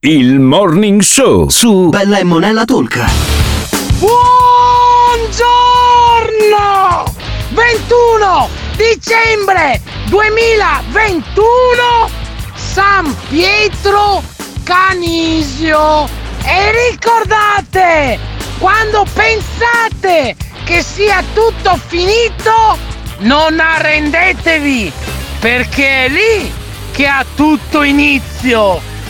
Il Morning Show su Bella e Monella Talk. Buongiorno! 21 dicembre 2021 San Pietro Canisio e ricordate quando pensate che sia tutto finito non arrendetevi perché è lì che ha tutto inizio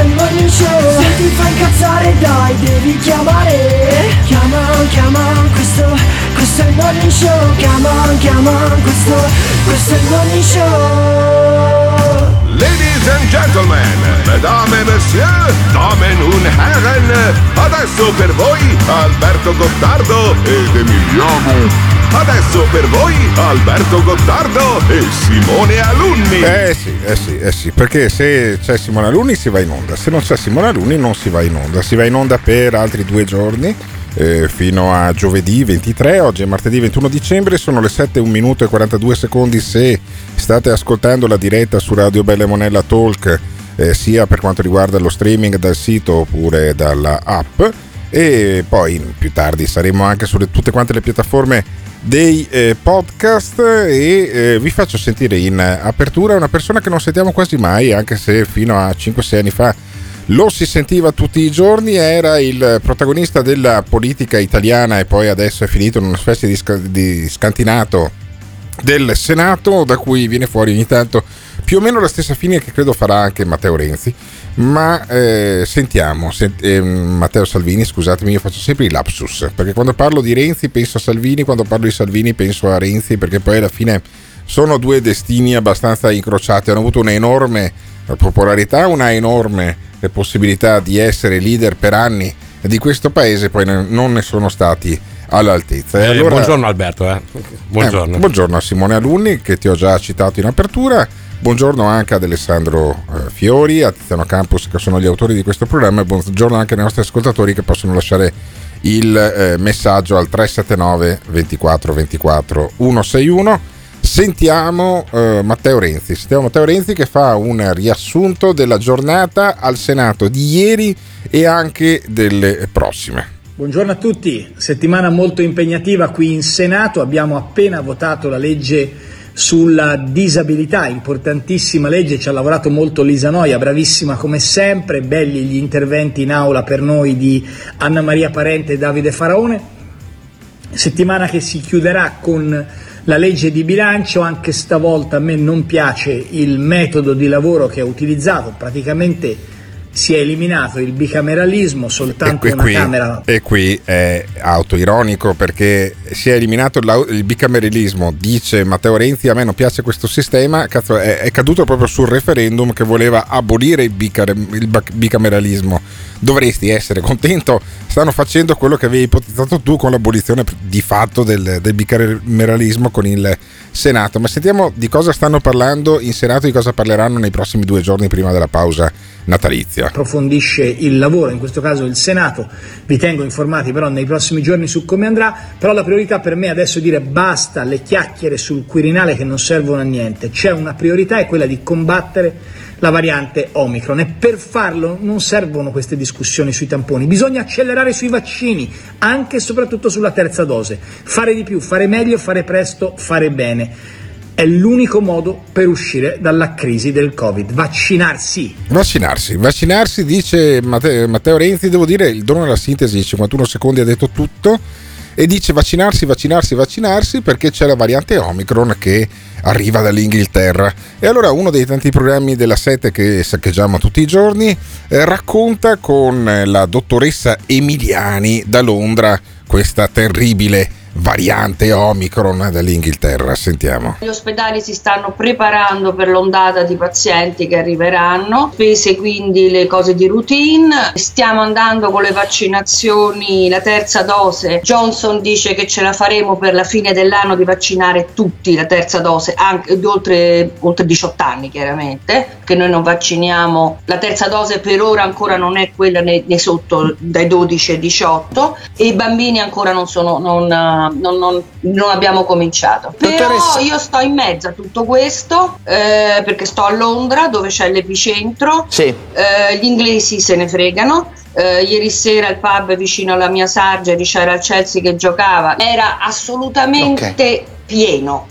è il morning show. Se ti fa incazzare dai, devi chiamare. Chiama, chiama, questo, questo è il morning show. Chiama, chiama, questo, questo è il morning show. Ladies and gentlemen, mesdames et messieurs, damen und herren, adesso per voi Alberto Gottardo ed Emiliano. Adesso per voi Alberto Gottardo e Simone Alunni. Eh sì, eh sì, eh sì, perché se c'è Simone Alunni si va in onda, se non c'è Simone Alunni non si va in onda, si va in onda per altri due giorni. eh, fino a giovedì 23, oggi è martedì 21 dicembre, sono le 7, 1 minuto e 42 secondi se state ascoltando la diretta su Radio Belle Monella Talk, eh, sia per quanto riguarda lo streaming dal sito oppure dalla app. E poi più tardi saremo anche su tutte quante le piattaforme dei eh, podcast. E eh, vi faccio sentire in apertura una persona che non sentiamo quasi mai anche se fino a 5-6 anni fa lo si sentiva tutti i giorni, era il protagonista della politica italiana e poi adesso è finito in una specie di, sca- di scantinato del Senato da cui viene fuori ogni tanto più o meno la stessa fine che credo farà anche Matteo Renzi. Ma eh, sentiamo, sent- eh, Matteo Salvini, scusatemi, io faccio sempre i lapsus, perché quando parlo di Renzi penso a Salvini, quando parlo di Salvini penso a Renzi, perché poi alla fine sono due destini abbastanza incrociati, hanno avuto un'enorme popolarità, una enorme possibilità di essere leader per anni di questo paese, poi non ne sono stati all'altezza. Eh, allora- buongiorno Alberto, eh. buongiorno. eh, buongiorno a Simone Alunni che ti ho già citato in apertura. Buongiorno anche ad Alessandro eh, Fiori, a Tiziano Campus che sono gli autori di questo programma e buongiorno anche ai nostri ascoltatori che possono lasciare il eh, messaggio al 379 24 24 161. Sentiamo eh, Matteo Renzi, sentiamo Matteo Renzi che fa un riassunto della giornata al Senato di ieri e anche delle prossime. Buongiorno a tutti, settimana molto impegnativa qui in Senato, abbiamo appena votato la legge sulla disabilità, importantissima legge, ci ha lavorato molto Lisa Noia, bravissima come sempre, belli gli interventi in aula per noi di Anna Maria Parente e Davide Faraone, settimana che si chiuderà con la legge di bilancio, anche stavolta a me non piace il metodo di lavoro che ha utilizzato, praticamente si è eliminato il bicameralismo, soltanto e una qui, Camera e qui è autoironico perché si è eliminato il bicameralismo, dice Matteo Renzi, a me non piace questo sistema, cazzo, è, è caduto proprio sul referendum che voleva abolire il, bica- il bicameralismo. Dovresti essere contento, stanno facendo quello che avevi ipotizzato tu con l'abolizione di fatto del, del bicameralismo con il Senato. Ma sentiamo di cosa stanno parlando in Senato, di cosa parleranno nei prossimi due giorni prima della pausa natalizia. approfondisce il lavoro, in questo caso il Senato, vi tengo informati però nei prossimi giorni su come andrà, però la priorità per me adesso è dire basta le chiacchiere sul Quirinale che non servono a niente, c'è una priorità è quella di combattere la variante Omicron e per farlo non servono queste discussioni sui tamponi, bisogna accelerare sui vaccini, anche e soprattutto sulla terza dose, fare di più, fare meglio, fare presto, fare bene. È l'unico modo per uscire dalla crisi del Covid, vaccinarsi. Vaccinarsi, vaccinarsi dice Matteo, Renzi, devo dire il dono della sintesi, 51 secondi ha detto tutto e dice vaccinarsi, vaccinarsi, vaccinarsi perché c'è la variante Omicron che arriva dall'Inghilterra. E allora uno dei tanti programmi della 7 che saccheggiamo tutti i giorni eh, racconta con la dottoressa Emiliani da Londra questa terribile variante Omicron dall'Inghilterra. Sentiamo. Gli ospedali si stanno preparando per l'ondata di pazienti che arriveranno, spese quindi le cose di routine. Stiamo andando con le vaccinazioni, la terza dose. Johnson dice che ce la faremo per la fine dell'anno di vaccinare tutti la terza dose, anche oltre, oltre 18 anni chiaramente, che noi non vacciniamo. La terza dose per ora ancora non è quella nei, nei sotto dai 12 ai 18 e i bambini ancora non sono... Non, non, non, non abbiamo cominciato. Però io sto in mezzo a tutto questo eh, perché sto a Londra dove c'è l'epicentro. Sì. Eh, gli inglesi se ne fregano. Uh, ieri sera il pub vicino alla mia Sargeri c'era il Chelsea che giocava, era assolutamente okay. pieno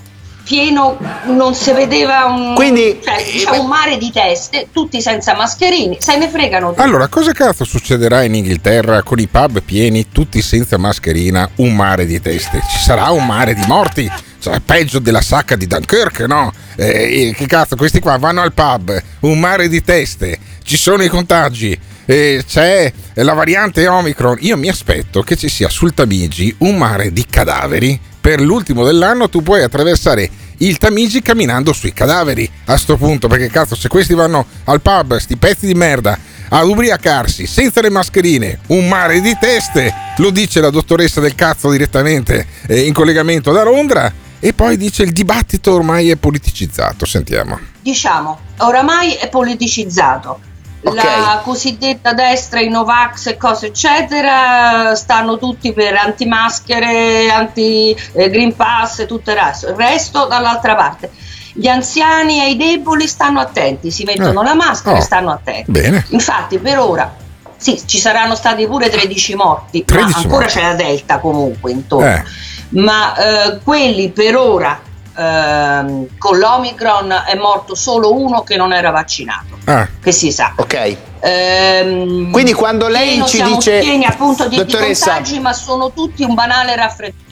pieno, non si vedeva un, Quindi, cioè, diciamo, un mare di teste, tutti senza mascherini, se ne fregano tutti. Allora, cosa cazzo succederà in Inghilterra con i pub pieni, tutti senza mascherina, un mare di teste? Ci sarà un mare di morti? Cioè, peggio della sacca di Dunkirk, no? Eh, che cazzo, questi qua vanno al pub, un mare di teste, ci sono i contagi. Eh, c'è la variante Omicron. Io mi aspetto che ci sia sul Tamigi un mare di cadaveri per l'ultimo dell'anno tu puoi attraversare il Tamigi camminando sui cadaveri a sto punto perché cazzo se questi vanno al pub sti pezzi di merda ad ubriacarsi senza le mascherine un mare di teste lo dice la dottoressa del cazzo direttamente eh, in collegamento da Londra e poi dice il dibattito ormai è politicizzato sentiamo. Diciamo oramai è politicizzato Okay. la cosiddetta destra, i Novax e cose eccetera stanno tutti per antimaschere, anti-Green Pass e tutto il resto, il resto dall'altra parte. Gli anziani e i deboli stanno attenti, si mettono eh. la maschera oh. e stanno attenti. Bene. Infatti per ora sì, ci saranno stati pure 13 morti, 13 ma ancora morti. c'è la Delta comunque intorno. Eh. Ma eh, quelli per ora ehm, con l'Omicron è morto solo uno che non era vaccinato, ah. che si sa. Ok. Ehm, Quindi quando lei ci dice... pieni appunto di, di contagi, ma sono tutti un banale raffreddore.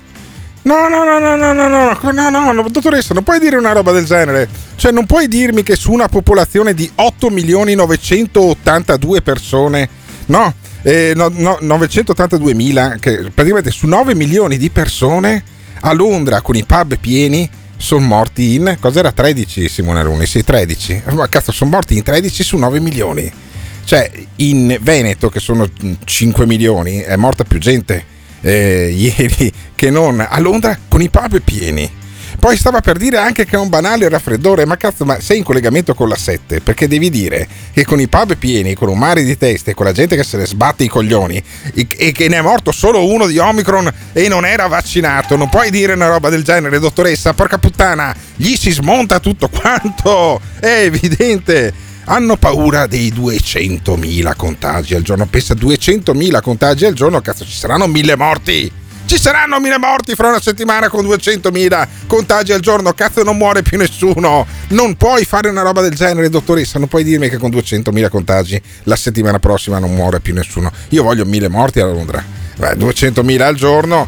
No, no, no, no, no, no, no, no, no, no, dottoressa, non puoi dire una roba del genere. Cioè, non puoi dirmi che su una popolazione di 8 milioni 982 persone, no, eh, no, no 982 mila, che praticamente su 9 milioni di persone a Londra con i pub pieni sono morti in cos'era 13 Simone Runi? Sì, 13. Ma cazzo, sono morti in 13 su 9 milioni. Cioè, in Veneto, che sono 5 milioni, è morta più gente eh, ieri che non a Londra con i pub pieni. Poi stava per dire anche che è un banale raffreddore, ma cazzo, ma sei in collegamento con la 7, perché devi dire che con i pub pieni, con un mare di teste, con la gente che se ne sbatte i coglioni e che ne è morto solo uno di Omicron e non era vaccinato, non puoi dire una roba del genere, dottoressa, porca puttana, gli si smonta tutto quanto, è evidente hanno paura dei 200.000 contagi al giorno. Pensa 200.000 contagi al giorno, cazzo, ci saranno mille morti. Ci saranno mille morti fra una settimana con 200.000 contagi al giorno. Cazzo, non muore più nessuno. Non puoi fare una roba del genere, dottoressa. Non puoi dirmi che con 200.000 contagi la settimana prossima non muore più nessuno. Io voglio mille morti a Londra. Beh, 200.000 al giorno,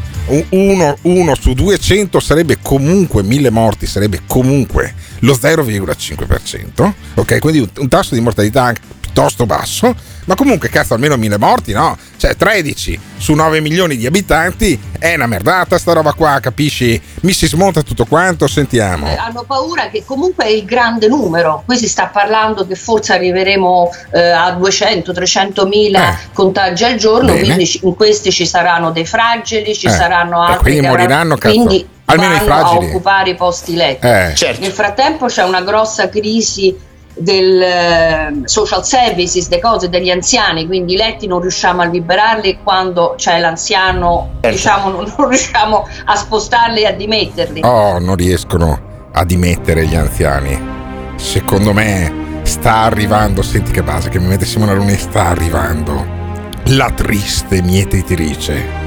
uno, uno, su 200 sarebbe comunque mille morti, sarebbe comunque lo 0,5%. Ok, quindi un tasso di mortalità piuttosto basso ma comunque, cazzo, almeno mille morti, no? Cioè, 13 su 9 milioni di abitanti è una merdata sta roba qua, capisci? Mi si smonta tutto quanto, sentiamo. Eh, hanno paura che comunque è il grande numero. Qui si sta parlando che forse arriveremo eh, a 200-300 mila eh. contagi al giorno, Bene. quindi in questi ci saranno dei fragili, ci eh. saranno altri. E quindi moriranno, cazzo. Quindi almeno i fragili. a occupare i posti letto. Eh. Certo. Nel frattempo c'è una grossa crisi del uh, social services, le cose degli anziani, quindi i letti non riusciamo a liberarli quando c'è l'anziano, certo. diciamo, non, non, riusciamo a spostarli e a dimetterli. Oh, non riescono a dimettere gli anziani. Secondo me sta arrivando, senti che base che mi mette Simone Luni, sta arrivando la triste mietitrice.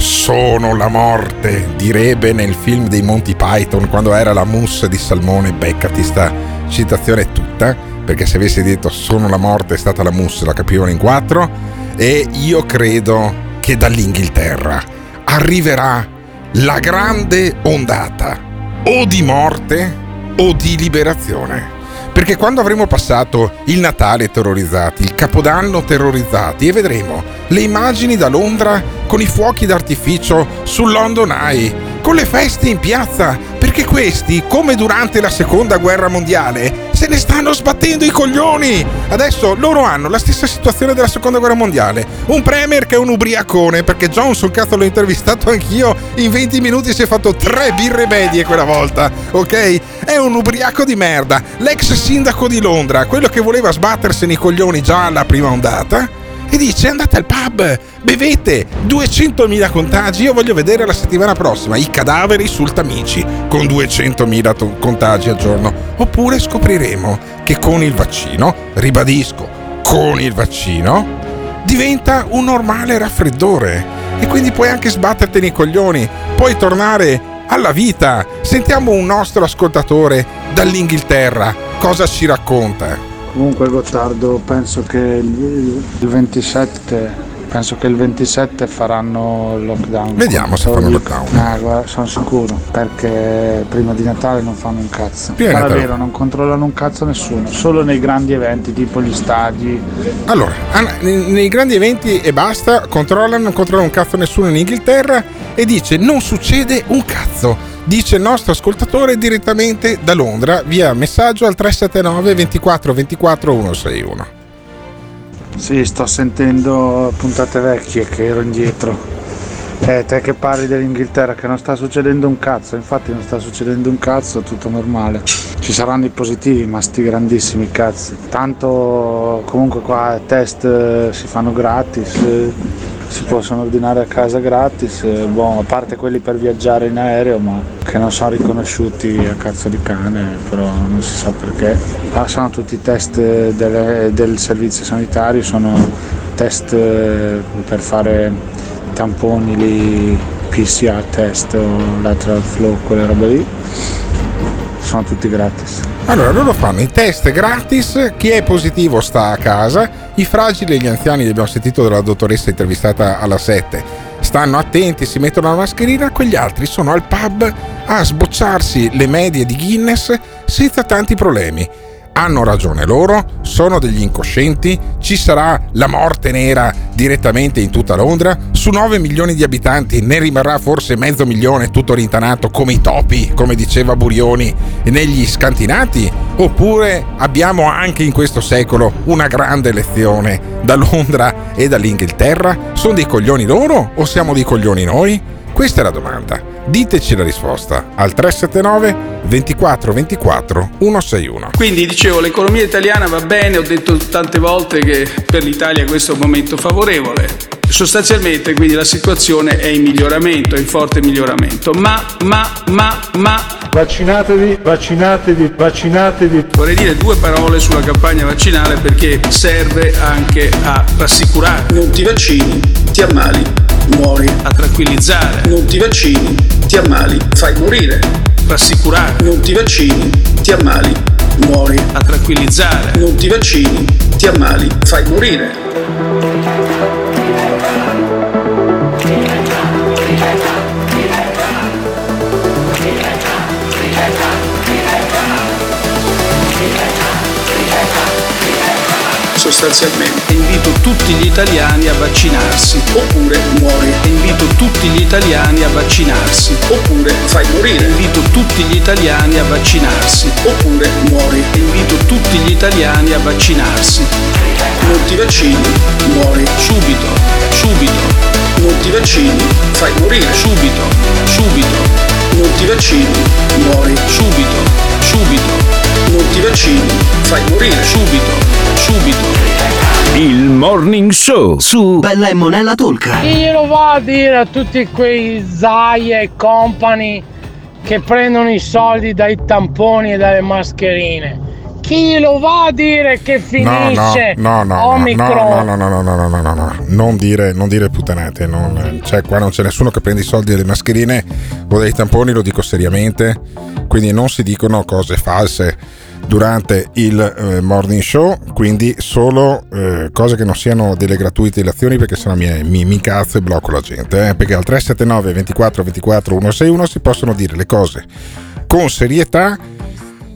Sono la morte, direbbe nel film dei Monty Python quando era la mousse di salmone, beccati sta citazione tutta, perché se avessi detto sono la morte è stata la mousse, la capivano in quattro, e io credo che dall'Inghilterra arriverà la grande ondata o di morte o di liberazione. Perché quando avremo passato il Natale terrorizzati, il Capodanno terrorizzati e vedremo le immagini da Londra con i fuochi d'artificio sul London Eye, con le feste in piazza, perché questi, come durante la seconda guerra mondiale, se ne stanno sbattendo i coglioni. Adesso loro hanno la stessa situazione della seconda guerra mondiale. Un premier che è un ubriacone, perché Johnson, cazzo, l'ho intervistato anch'io, in 20 minuti si è fatto tre birre medie quella volta, ok? È un ubriaco di merda. L'ex sindaco di Londra, quello che voleva sbattersene i coglioni già alla prima ondata e dice andate al pub, bevete, 200.000 contagi, io voglio vedere la settimana prossima i cadaveri sul Tamici con 200.000 to- contagi al giorno. Oppure scopriremo che con il vaccino, ribadisco, con il vaccino, diventa un normale raffreddore e quindi puoi anche sbatterti nei coglioni, puoi tornare alla vita. Sentiamo un nostro ascoltatore dall'Inghilterra cosa ci racconta. Comunque Gottardo, penso che il il 27 penso che il 27 faranno il lockdown. Vediamo se fanno il lockdown. Ah, guarda, sono sicuro, perché prima di Natale non fanno un cazzo. Prima Ma davvero, non controllano un cazzo nessuno, solo nei grandi eventi tipo gli stadi. Allora, nei grandi eventi e basta, controllano, non controlla un cazzo nessuno in Inghilterra e dice non succede un cazzo. Dice il nostro ascoltatore direttamente da Londra via messaggio al 379 24 24 161. Sì, sto sentendo puntate vecchie che ero indietro. Eh, te che parli dell'Inghilterra che non sta succedendo un cazzo, infatti non sta succedendo un cazzo, tutto normale. Ci saranno i positivi, ma sti grandissimi cazzi. Tanto comunque qua test eh, si fanno gratis, eh, si possono ordinare a casa gratis, eh, boh, a parte quelli per viaggiare in aereo, ma che non sono riconosciuti a cazzo di cane, però non si sa perché. Ah, sono tutti i test delle- del servizio sanitario, sono test eh, per fare tamponi lì, PCR test o lateral flow, quelle robe lì. Sono tutti gratis. Allora, loro fanno i test gratis, chi è positivo sta a casa, i fragili e gli anziani, li abbiamo sentito dalla dottoressa intervistata alla 7, stanno attenti, si mettono la mascherina, quegli altri sono al pub a sbocciarsi le medie di Guinness senza tanti problemi. Hanno ragione loro, sono degli incoscienti, ci sarà la morte nera direttamente in tutta Londra, su 9 milioni di abitanti ne rimarrà forse mezzo milione tutto rintanato come i topi, come diceva Burioni, negli scantinati? Oppure abbiamo anche in questo secolo una grande lezione da Londra e dall'Inghilterra? Sono dei coglioni loro o siamo dei coglioni noi? Questa è la domanda. Diteci la risposta al 379 24 24 161. Quindi dicevo, l'economia italiana va bene, ho detto tante volte che per l'Italia questo è un momento favorevole. Sostanzialmente quindi la situazione è in miglioramento, è in forte miglioramento. Ma, ma, ma, ma... Vaccinatevi, vaccinatevi, vaccinatevi. Vorrei dire due parole sulla campagna vaccinale perché serve anche a rassicurare. Non ti vaccini, ti ammali, muori. A tranquillizzare. Non ti vaccini, ti ammali, fai morire. Rassicurare. Non ti vaccini, ti ammali, muori. A tranquillizzare. Non ti vaccini, ti ammali, fai morire. Sostanzialmente invito tutti gli italiani a vaccinarsi oppure muori. Invito tutti gli italiani a vaccinarsi oppure fai morire. Invito tutti gli italiani a vaccinarsi oppure muori. Invito tutti gli italiani a vaccinarsi. Non ti vaccini, muori subito, subito. Non ti vaccini, fai morire subito, subito. Non ti vaccini, muori subito, subito. Non ti vaccini, fai morire subito, subito. Il Morning Show su Bella e Monella Tolca. Chi glielo va a dire a tutti quei Zaya e company che prendono i soldi dai tamponi e dalle mascherine? Chi glielo va a dire che finisce no, no, no, no, Omicron? no, no, no, no, no, no, no, no, non dire, non dire puttanate, non- cioè qua non c'è nessuno che prende i soldi delle mascherine o dei tamponi, lo dico seriamente, quindi non si dicono cose false durante il eh, morning show, quindi solo eh, cose che non siano delle gratuite lezioni perché sennò mi, mi, mi incazzo e blocco la gente, eh, perché al 379 24 24 161 si possono dire le cose con serietà,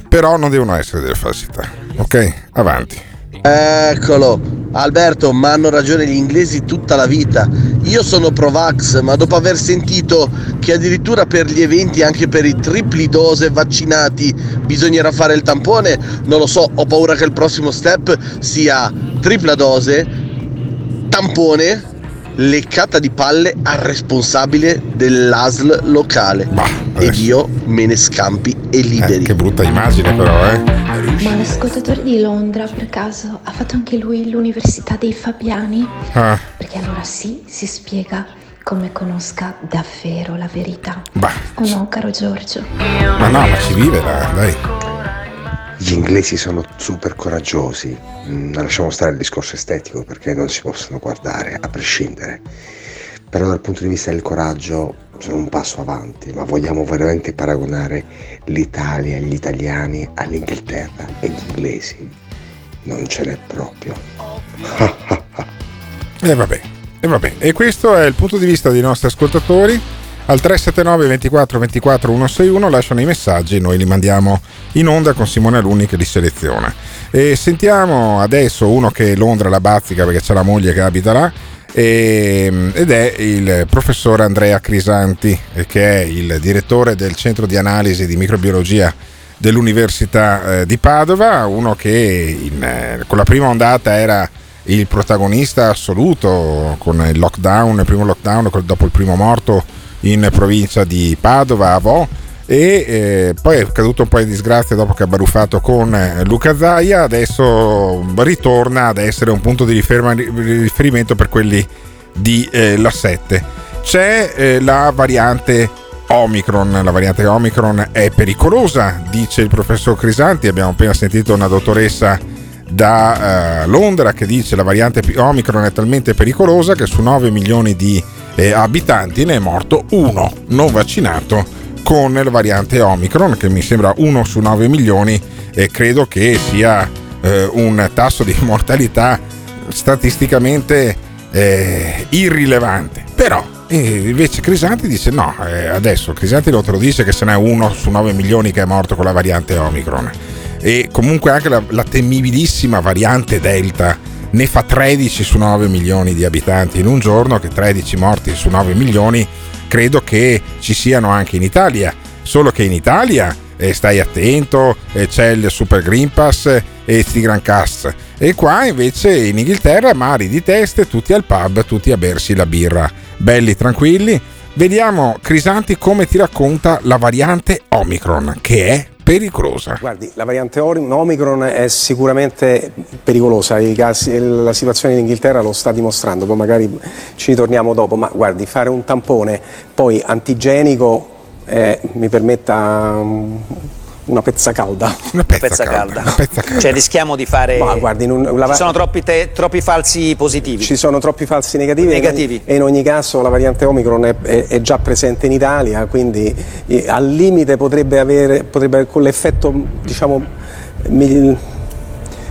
però non devono essere delle falsità. Ok? Avanti. Eccolo, Alberto, ma hanno ragione gli inglesi tutta la vita. Io sono Provax, ma dopo aver sentito che addirittura per gli eventi, anche per i tripli dose vaccinati, bisognerà fare il tampone, non lo so, ho paura che il prossimo step sia tripla dose, tampone, leccata di palle al responsabile dell'ASL locale. Ed io me ne scampi e liberi. che brutta immagine però, eh. Ma l'ascoltatore di Londra per caso ha fatto anche lui l'università dei Fabiani? Ah, Perché allora sì, si spiega come conosca davvero la verità. Bah. O no, caro Giorgio? ma no, ma ci vive là, dai. Gli inglesi sono super coraggiosi, Mm, lasciamo stare il discorso estetico perché non si possono guardare a prescindere, però dal punto di vista del coraggio sono un passo avanti, ma vogliamo veramente paragonare l'Italia gli italiani all'Inghilterra e gli inglesi? Non ce n'è proprio. E vabbè, e vabbè. E questo è il punto di vista dei nostri ascoltatori. Al 379 24 24 161 lasciano i messaggi, noi li mandiamo in onda con Simone Alunni che li seleziona. E sentiamo adesso uno che Londra la bazzica perché c'è la moglie che abita là. e- ed è il professor Andrea Crisanti, che è il direttore del centro di analisi di microbiologia dell'Università eh, di Padova, uno che in, eh, con la prima ondata era il protagonista assoluto con il lockdown, il primo lockdown dopo il primo morto in provincia di Padova, Avò, e eh, poi è caduto un po' in disgrazia dopo che ha baruffato con eh, Luca Zaia, adesso ritorna ad essere un punto di riferimento per quelli di eh, La 7. C'è eh, la variante Omicron, la variante Omicron è pericolosa, dice il professor Crisanti, abbiamo appena sentito una dottoressa da eh, Londra che dice la variante Omicron è talmente pericolosa che su 9 milioni di eh, abitanti ne è morto uno non vaccinato con la variante Omicron che mi sembra 1 su 9 milioni e credo che sia eh, un tasso di mortalità statisticamente eh, irrilevante. Però e invece Crisanti dice no, eh, adesso Crisanti lo dice che se n'è uno su 9 milioni che è morto con la variante Omicron. E comunque anche la, la temibilissima variante Delta ne fa 13 su 9 milioni di abitanti in un giorno, che 13 morti su 9 milioni credo che ci siano anche in Italia, solo che in Italia eh, stai attento, eh, c'è il Super Green Pass eh, e sti Gran Cast e qua invece in Inghilterra mari di teste, tutti al pub, tutti a bersi la birra, belli tranquilli. Vediamo Crisanti come ti racconta la variante Omicron, che è pericolosa. Guardi, la variante Omicron è sicuramente pericolosa, casi- la situazione in Inghilterra lo sta dimostrando, poi magari ci ritorniamo dopo, ma guardi, fare un tampone poi antigenico, eh, mi permetta um, una pezza calda. Una pezza calda. Cioè rischiamo di fare. Ma guardi, un- la- Ci sono troppi, te- troppi falsi positivi. Ci sono troppi falsi negativi, e in ogni- Negativi. e in ogni caso la variante Omicron è, è- è già presente in Italia, quindi eh, al limite potrebbe avere, potrebbe, con l'effetto diciamo, mi-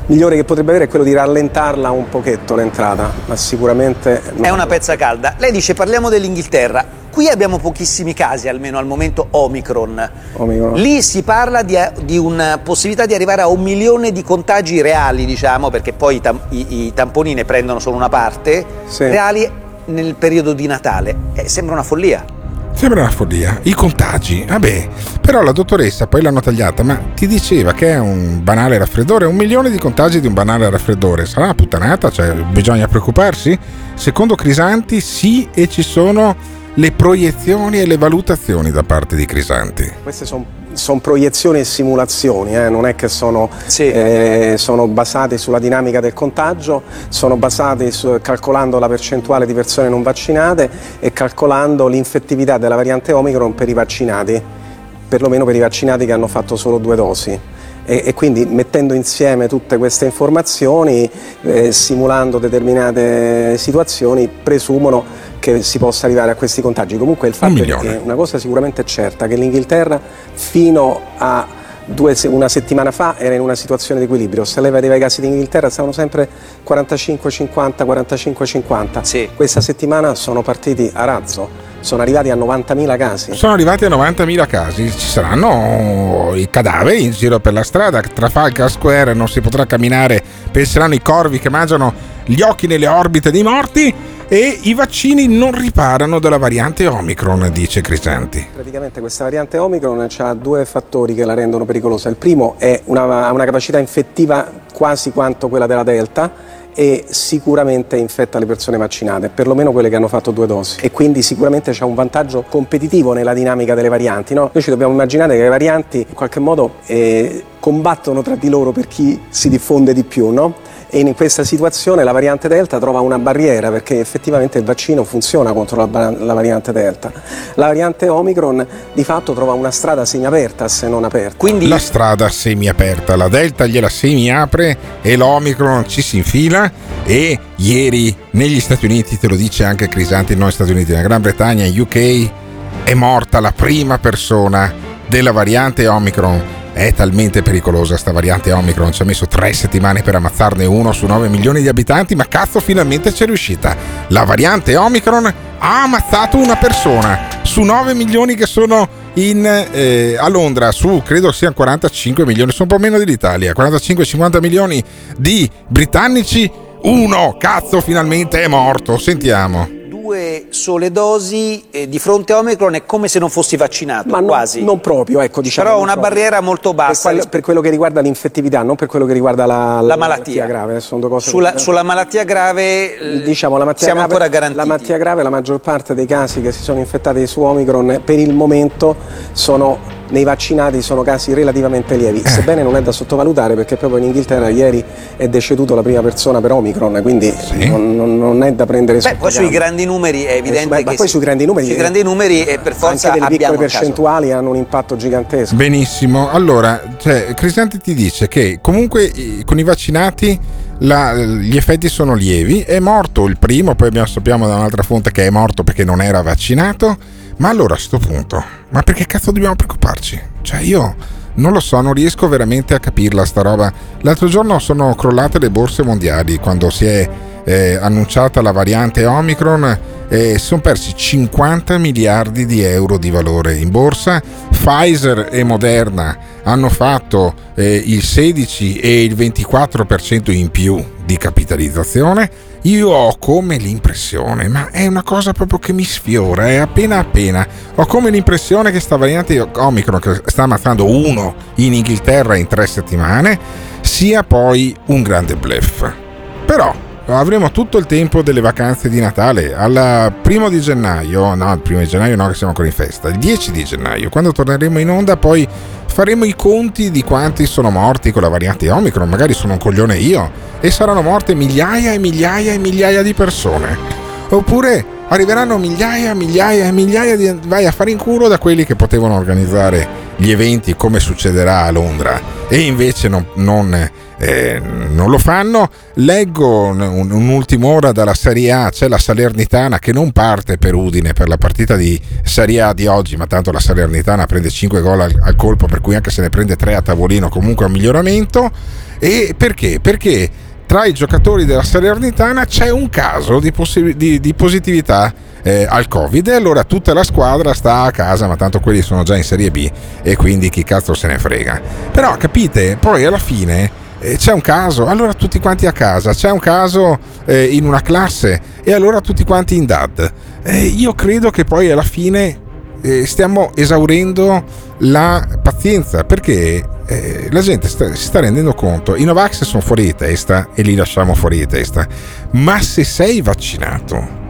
migliore che potrebbe avere è quello di rallentarla un pochetto l'entrata, ma sicuramente... È una pezza calda. Lei dice parliamo dell'Inghilterra. Qui abbiamo pochissimi casi, almeno al momento Omicron. Omicron. Lì si parla di, di una possibilità di arrivare a un milione di contagi reali, diciamo, perché poi i, tam- i- i tamponi ne prendono solo una parte, reali nel periodo di Natale. Eh, sembra una follia. Sembra una follia. I contagi, vabbè. Però la dottoressa poi l'hanno tagliata, ma ti diceva che è un banale raffreddore, un milione di contagi di un banale raffreddore. Sarà una puttanata? Cioè, bisogna preoccuparsi? Secondo Crisanti sì e ci sono le proiezioni e le valutazioni da parte di Crisanti. Queste sono proiezioni e simulazioni, eh, non è che sono, eh, sono basate sulla dinamica del contagio, sono basate su, calcolando la percentuale di persone non vaccinate e calcolando l'infettività della variante Omicron per i vaccinati, perlomeno per i vaccinati che hanno fatto solo due dosi. E, e quindi mettendo insieme tutte queste informazioni, eh, simulando determinate situazioni, presumono che si possa arrivare a questi contagi. Comunque il fatto è milione. che una cosa sicuramente è certa, che l'Inghilterra fino a due, una settimana fa era in una situazione di equilibrio, se lei vedeva i casi d'Inghilterra stavano sempre 45-50, 45-50. Sì. Questa settimana sono partiti a razzo, sono arrivati a 90.000 casi. Sono arrivati a 90.000 casi, ci saranno i cadaveri in giro per la strada, Trafalgar Square non si potrà camminare, penseranno i corvi che mangiano gli occhi nelle orbite dei morti e i vaccini non riparano dalla variante Omicron, dice Crisanti. Praticamente questa variante Omicron ha due fattori che la rendono pericolosa. Il primo è una, una capacità infettiva quasi quanto quella della Delta e sicuramente infetta le persone vaccinate, perlomeno quelle che hanno fatto due dosi e quindi sicuramente c'è un vantaggio competitivo nella dinamica delle varianti. No? Noi ci dobbiamo immaginare che le varianti in qualche modo eh, combattono tra di loro per chi si diffonde di più, no? E in questa situazione la variante Delta trova una barriera perché effettivamente il vaccino funziona contro la, la variante Delta. La variante Omicron di fatto trova una strada semiaperta se non aperta. Quindi... La strada semiaperta, la Delta gliela semiapre e l'Omicron ci si infila e ieri negli Stati Uniti, te lo dice anche Crisanti, non negli Stati Uniti, nella Gran Bretagna, UK, è morta la prima persona della variante Omicron è talmente pericolosa sta variante Omicron, ci ha messo tre settimane per ammazzarne uno su 9 milioni di abitanti, ma cazzo finalmente c'è riuscita. La variante Omicron ha ammazzato una persona su 9 milioni che sono in, eh, a Londra, su credo siano 45 milioni, sono un po' meno dell'Italia, 45-50 milioni di britannici, uno cazzo finalmente è morto, sentiamo due sole dosi eh, di fronte a Omicron è come se non fossi vaccinato, Ma quasi. Non, non proprio, ecco, diciamo. Però una proprio. barriera molto bassa. Per quello, per quello, che riguarda l'infettività, non per quello che riguarda la, la, la malattia. grave. Sono due cose sulla, sulla malattia grave eh, diciamo, la malattia siamo grave, ancora garantiti. La malattia grave, la maggior parte dei casi che si sono infettati su Omicron per il momento sono nei vaccinati sono casi relativamente lievi, eh. sebbene non è da sottovalutare perché proprio in Inghilterra ieri è deceduto la prima persona per Omicron, quindi sì. non, non, è da prendere Beh, poi sui grandi numeri è evidente eh, che... Ma poi sui grandi numeri... Sui grandi numeri è per forza anche delle piccole percentuali hanno un impatto gigantesco. Benissimo, allora, cioè, Crisanti ti dice che comunque con i vaccinati la, gli effetti sono lievi, è morto il primo, poi abbiamo, sappiamo da un'altra fonte che è morto perché non era vaccinato ma allora a questo punto, ma perché cazzo dobbiamo preoccuparci? Cioè io non lo so, non riesco veramente a capirla sta roba. L'altro giorno sono crollate le borse mondiali quando si è eh, annunciata la variante Omicron si sono persi 50 miliardi di euro di valore in borsa. Pfizer e Moderna hanno fatto eh, il 16 e il 24% in più di capitalizzazione io ho come l'impressione, ma è una cosa proprio che mi sfiora, è appena appena. Ho come l'impressione che sta variante Omicron che sta ammazzando uno in Inghilterra in tre settimane sia poi un grande bluff. Però avremo tutto il tempo delle vacanze di Natale. Al primo di gennaio, no, il primo di gennaio no, che siamo ancora in festa, il 10 di gennaio, quando torneremo in onda, poi faremo i conti di quanti sono morti con la variante Omicron. Magari sono un coglione io, e saranno morte migliaia e migliaia e migliaia di persone. Oppure arriveranno migliaia migliaia e migliaia di vai a fare in culo da quelli che potevano organizzare gli eventi come succederà a Londra e invece non, non eh, non lo fanno. Leggo un, un'ultima ora dalla Serie A, c'è la Salernitana che non parte per Udine per la partita di Serie A di oggi, ma tanto la Salernitana prende 5 gol al, al colpo, per cui anche se ne prende 3 a tavolino comunque è un miglioramento. E perché? Perché tra i giocatori della Salernitana c'è un caso di, possi- di, di positività eh, al Covid e allora tutta la squadra sta a casa, ma tanto quelli sono già in Serie B e quindi chi cazzo se ne frega. Però capite, poi alla fine eh, c'è un caso, allora tutti quanti a casa, c'è un caso eh, in una classe e allora tutti quanti in DAD. Eh, io credo che poi alla fine eh, stiamo esaurendo la pazienza perché eh, la gente sta, si sta rendendo conto, i Novax sono fuori di testa e li lasciamo fuori di testa, ma se sei vaccinato,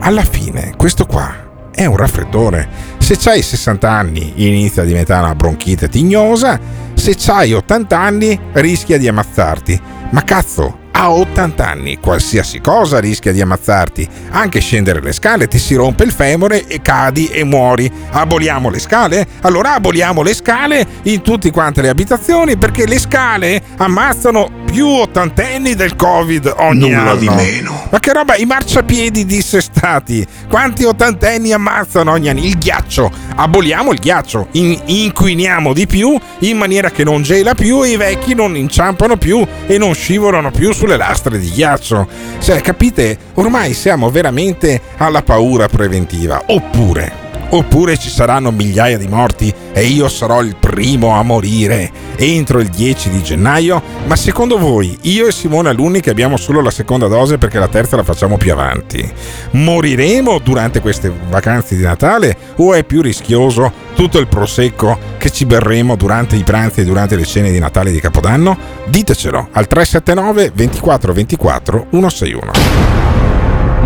alla fine questo qua è un raffreddore. Se hai 60 anni inizia a diventare una bronchite tignosa, se hai 80 anni rischia di ammazzarti. Ma cazzo, a 80 anni qualsiasi cosa rischia di ammazzarti. Anche scendere le scale ti si rompe il femore e cadi e muori. Aboliamo le scale? Allora aboliamo le scale in tutte quante le abitazioni perché le scale ammazzano più ottantenni del Covid ogni Nulla anno. di meno. Ma che roba, i marciapiedi dissestati. Quanti ottantenni ammazzano ogni anno? Il ghiaccio. Aboliamo il ghiaccio. In- inquiniamo di più in maniera che non gela più e i vecchi non inciampano più e non scivolano più sulle lastre di ghiaccio. Cioè, capite? Ormai siamo veramente alla paura preventiva. Oppure Oppure ci saranno migliaia di morti e io sarò il primo a morire entro il 10 di gennaio? Ma secondo voi, io e Simone Alunni che abbiamo solo la seconda dose perché la terza la facciamo più avanti, moriremo durante queste vacanze di Natale o è più rischioso tutto il prosecco che ci berremo durante i pranzi e durante le cene di Natale e di Capodanno? Ditecelo al 379 24 24 161.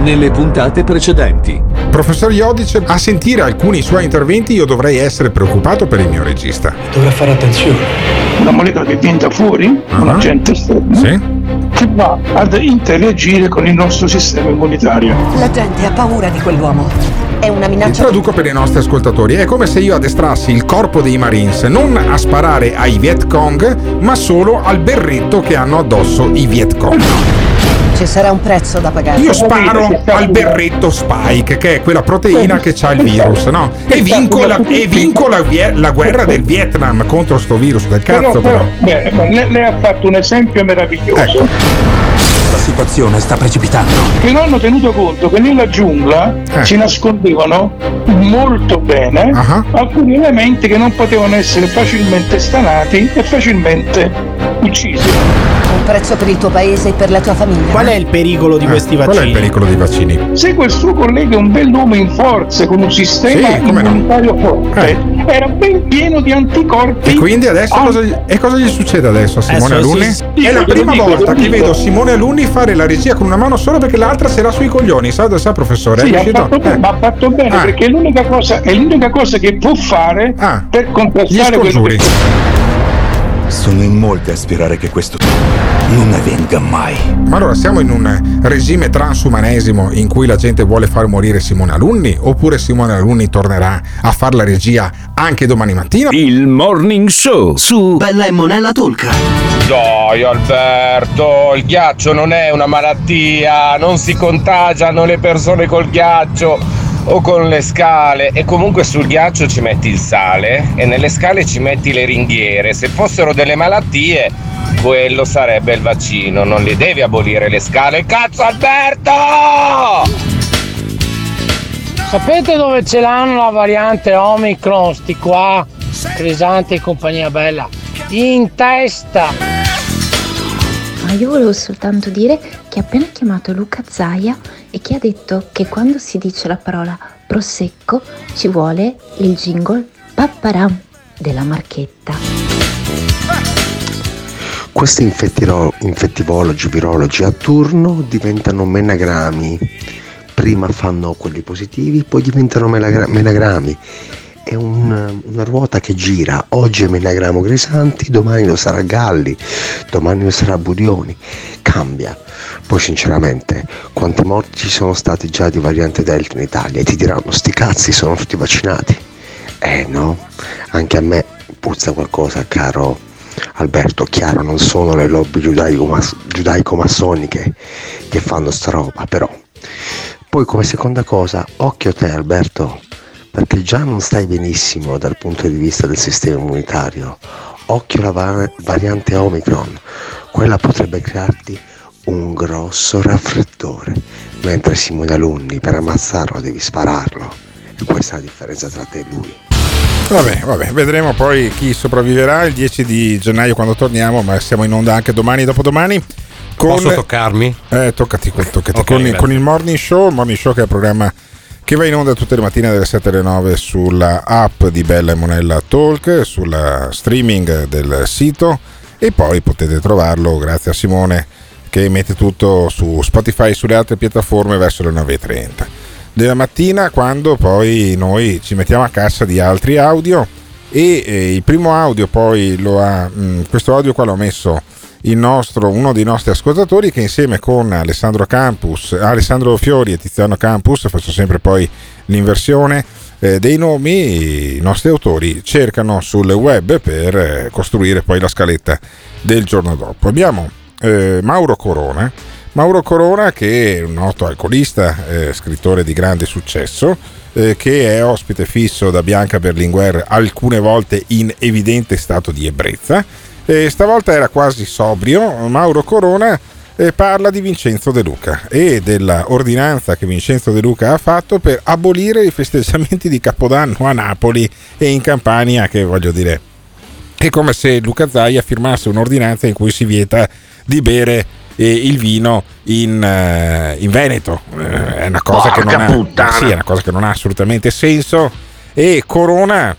Nelle puntate precedenti. Professor Iodice, a sentire alcuni suoi interventi io dovrei essere preoccupato per il mio regista. Dovrà fare attenzione. Una molecola che viene da fuori, un agente esterno, Sì? che va ad interagire con il nostro sistema immunitario. La gente ha paura di quell'uomo. È una minaccia. traduco per i nostri ascoltatori, è come se io addestrassi il corpo dei Marines non a sparare ai Viet Cong, ma solo al berretto che hanno addosso i Viet Cong. Ci sarà un prezzo da pagare. Io sparo al berretto Spike, che è quella proteina che ha il virus, no? E vinco, la, e vinco la, guerra del Vietnam contro sto virus del cazzo, però. beh, lei, lei ha fatto un esempio meraviglioso. Ecco. La situazione sta precipitando. Che non hanno tenuto conto che nella giungla Eh. si nascondevano molto bene Ah. alcuni elementi che non potevano essere facilmente stanati e facilmente uccisi. Un prezzo per il tuo paese e per la tua famiglia. Qual è il pericolo di Eh, questi Qual è vaccini? il pericolo dei vaccini? Se quel suo collega è un bell'uomo in forza con un sistema Sì, come no. immunitario forte, era ben pieno di anticorpi. E quindi adesso Ah, cosa, gli- e cosa gli succede adesso a Simone Adesso Alunni? sì, è la prima dico, volta che vedo Simone Alunni fare la regia con una mano sola perché l'altra se l'ha sui coglioni. Sa, sa professore? Sì, è ha fatto, bene, Eh. ma ha fatto bene Ah. perché è l'unica, cosa, è l'unica cosa che può fare per Gli contrastare quello che Sono in molti a sperare che questo non avvenga mai. Ma allora siamo in un regime transumanesimo in cui la gente vuole far morire Simone Alunni? Oppure Simone Alunni tornerà a fare la regia anche domani mattina? Il Morning Show su Bella e Monella Tolca. Dai Alberto, il ghiaccio non è una malattia, non si contagiano le persone col ghiaccio o con le scale e comunque sul ghiaccio ci metti il sale e nelle scale ci metti le ringhiere. Se fossero delle malattie, quello sarebbe il vaccino, non le devi abolire le scale. Cazzo Alberto! Sapete dove ce l'hanno la variante Omicron, sti qua, Crisante e compagnia bella? In testa! Ma io volevo soltanto dire che appena chiamato Luca Zaia e che ha detto che quando si dice la parola prosecco ci vuole il jingle papparam della marchetta. Questi infettivologi, virologi a turno diventano menagrammi. Prima fanno quelli positivi, poi diventano menagra- menagrammi. È un- una ruota che gira. Oggi è menagramo Grisanti, domani lo sarà Galli, domani lo sarà Budioni. Cambia. Poi sinceramente, quanti morti ci sono stati già di variante Delta in Italia? E ti diranno, sti cazzi sono tutti vaccinati. Eh no, anche a me puzza qualcosa, caro Alberto, chiaro, non sono le lobby giudaico- giudaico-massoniche che fanno sta roba, però. Poi come seconda cosa, occhio a te Alberto, perché già non stai benissimo dal punto di vista del sistema immunitario. Occhio alla va- variante Omicron, quella potrebbe crearti un grosso raffreddore, mentre Simone Alunni per ammazzarlo devi spararlo. E questa è la differenza tra te e lui. Vabbè, vabbè, vedremo poi chi sopravviverà il 10 di gennaio quando torniamo, ma siamo in onda anche domani e dopodomani. Con... Posso toccarmi? Eh, toccati, toccati. Ok, con, con il Morning Show, il Morning Show che è il programma che va in onda tutte le mattine dalle 7 alle 9 sulla app di Bella e Monella Talk, sulla streaming del sito. E poi potete trovarlo grazie a Simone che mette tutto su Spotify e sulle altre piattaforme verso le 9.30 della mattina quando poi noi ci mettiamo a cassa di altri audio e eh, il primo audio poi lo ha mh, questo audio qua l'ho messo nostro, uno dei nostri ascoltatori che insieme con Alessandro Campus Alessandro Fiori e Tiziano Campus faccio sempre poi l'inversione eh, dei nomi i nostri autori cercano sul web per eh, costruire poi la scaletta del giorno dopo abbiamo eh, Mauro Corona. Mauro Corona che è un noto alcolista, eh, scrittore di grande successo, eh, che è ospite fisso da Bianca Berlinguer alcune volte in evidente stato di ebbrezza. E stavolta era quasi sobrio. Mauro Corona parla di Vincenzo De Luca e della ordinanza che Vincenzo De Luca ha fatto per abolire i festeggiamenti di Capodanno a Napoli e in Campania, che voglio dire, è come se Luca Zaia firmasse un'ordinanza in cui si vieta di bere eh, il vino in, eh, in Veneto. Eh, è, una cosa che non ha, sì, è una cosa che non ha assolutamente senso. E Corona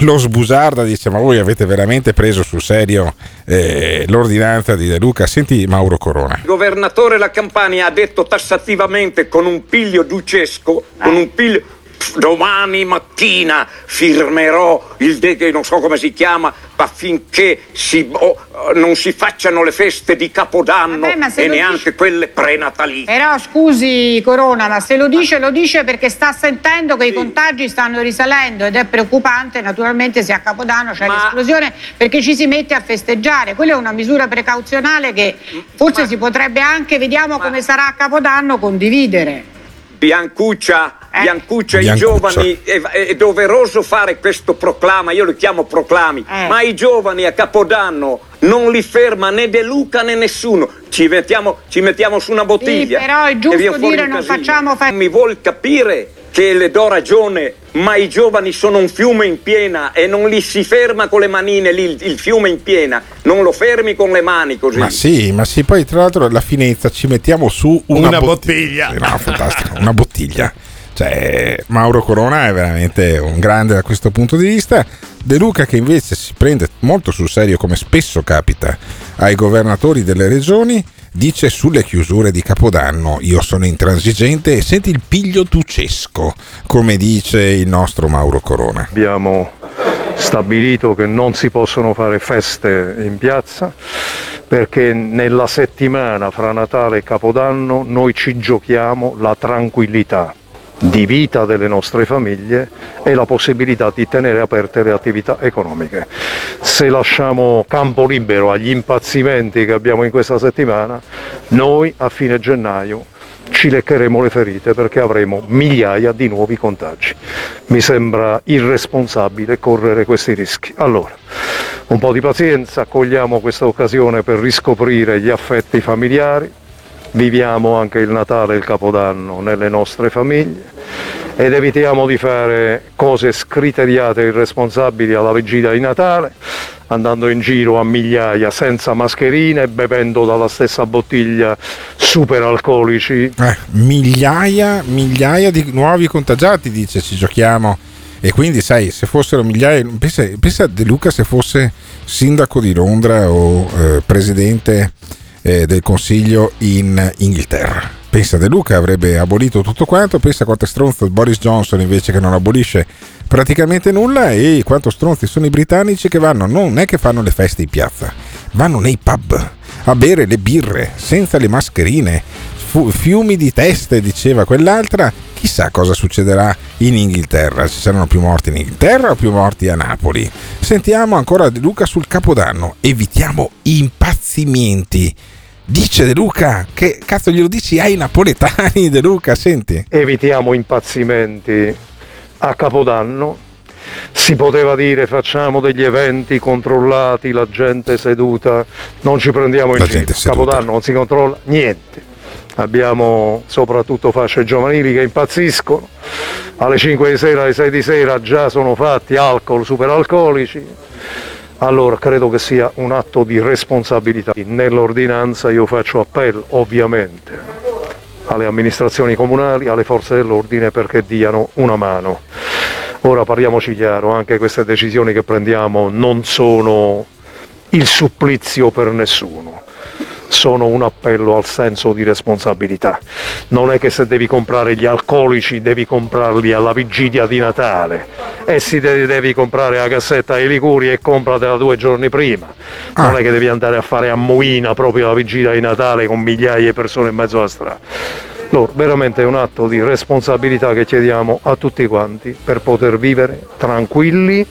lo sbusarda dice ma voi avete veramente preso sul serio eh, l'ordinanza di De Luca? Senti Mauro Corona. Il governatore della Campania ha detto tassativamente con un piglio ducesco con un piglio domani mattina firmerò il de- non so come si chiama affinché si, oh, non si facciano le feste di Capodanno Vabbè, ma e neanche quelle prenatalizie. Però scusi Corona, ma se lo dice lo dice perché sta sentendo che i contagi stanno risalendo ed è preoccupante naturalmente se a Capodanno c'è l'esplosione perché ci si mette a festeggiare. Quella è una misura precauzionale che forse si potrebbe anche, vediamo come sarà a Capodanno, condividere. Biancuccia. Biancuccia, i giovani, è, è doveroso fare questo proclama, io lo chiamo proclami, Eh. ma i giovani a Capodanno non li ferma né De Luca né nessuno, ci mettiamo, ci mettiamo su una bottiglia. Sì, però è giusto dire non casino. facciamo fe- Mi vuol capire che le do ragione, ma i giovani sono un fiume in piena e non li si ferma con le manine lì, il, il fiume in piena, non lo fermi con le mani così. ma sì ma sì poi tra l'altro alla finezza ci mettiamo su una, Una bottiglia no fantastico una bottiglia cioè Mauro Corona è veramente un grande da questo punto di vista. De Luca che invece si prende molto sul serio come spesso capita ai governatori delle regioni dice sulle chiusure di Capodanno io sono intransigente e senti il piglio ducesco come dice il nostro Mauro Corona. Abbiamo stabilito che non si possono fare feste in piazza perché nella settimana fra Natale e Capodanno noi ci giochiamo la tranquillità di vita delle nostre famiglie e la possibilità di tenere aperte le attività economiche. Se lasciamo campo libero agli impazzimenti che abbiamo in questa settimana, noi a fine gennaio ci leccheremo le ferite perché avremo migliaia di nuovi contagi. Mi sembra irresponsabile correre questi rischi. Allora, un po' di pazienza, cogliamo questa occasione per riscoprire gli affetti familiari, viviamo anche il Natale e il Capodanno nelle nostre famiglie ed evitiamo di fare cose scriteriate e irresponsabili alla vigilia di Natale, andando in giro a migliaia senza mascherine, bevendo dalla stessa bottiglia super alcolici. Eh, migliaia, migliaia di nuovi contagiati, dice, ci giochiamo. E quindi, sai, se fossero migliaia, pensa, pensa a De Luca se fosse sindaco di Londra o eh, presidente eh, del Consiglio in Inghilterra. Pensa De Luca avrebbe abolito tutto quanto, pensa quanto è stronzo Boris Johnson invece che non abolisce praticamente nulla e quanto stronzi sono i britannici che vanno, non è che fanno le feste in piazza, vanno nei pub a bere le birre senza le mascherine, fu- fiumi di teste, diceva quell'altra. Chissà cosa succederà in Inghilterra. Ci saranno più morti in Inghilterra o più morti a Napoli? Sentiamo ancora De Luca sul Capodanno. Evitiamo impazzimenti. Dice De Luca, che cazzo glielo dici ai napoletani De Luca, senti. evitiamo impazzimenti a Capodanno. Si poteva dire facciamo degli eventi controllati, la gente seduta, non ci prendiamo in La giro. Capodanno non si controlla niente. Abbiamo soprattutto fasce giovanili che impazziscono. Alle 5 di sera, alle 6 di sera già sono fatti alcol, superalcolici. Allora credo che sia un atto di responsabilità. Nell'ordinanza io faccio appello ovviamente alle amministrazioni comunali, alle forze dell'ordine perché diano una mano. Ora parliamoci chiaro, anche queste decisioni che prendiamo non sono il supplizio per nessuno, sono un appello al senso di responsabilità. Non è che se devi comprare gli alcolici devi comprarli alla vigilia di Natale e se devi comprare la cassetta ai liquori e compratela due giorni prima. Non è che devi andare a fare a Moina proprio la vigilia di Natale con migliaia di persone in mezzo alla strada. Allora, veramente è un atto di responsabilità che chiediamo a tutti quanti per poter vivere tranquilli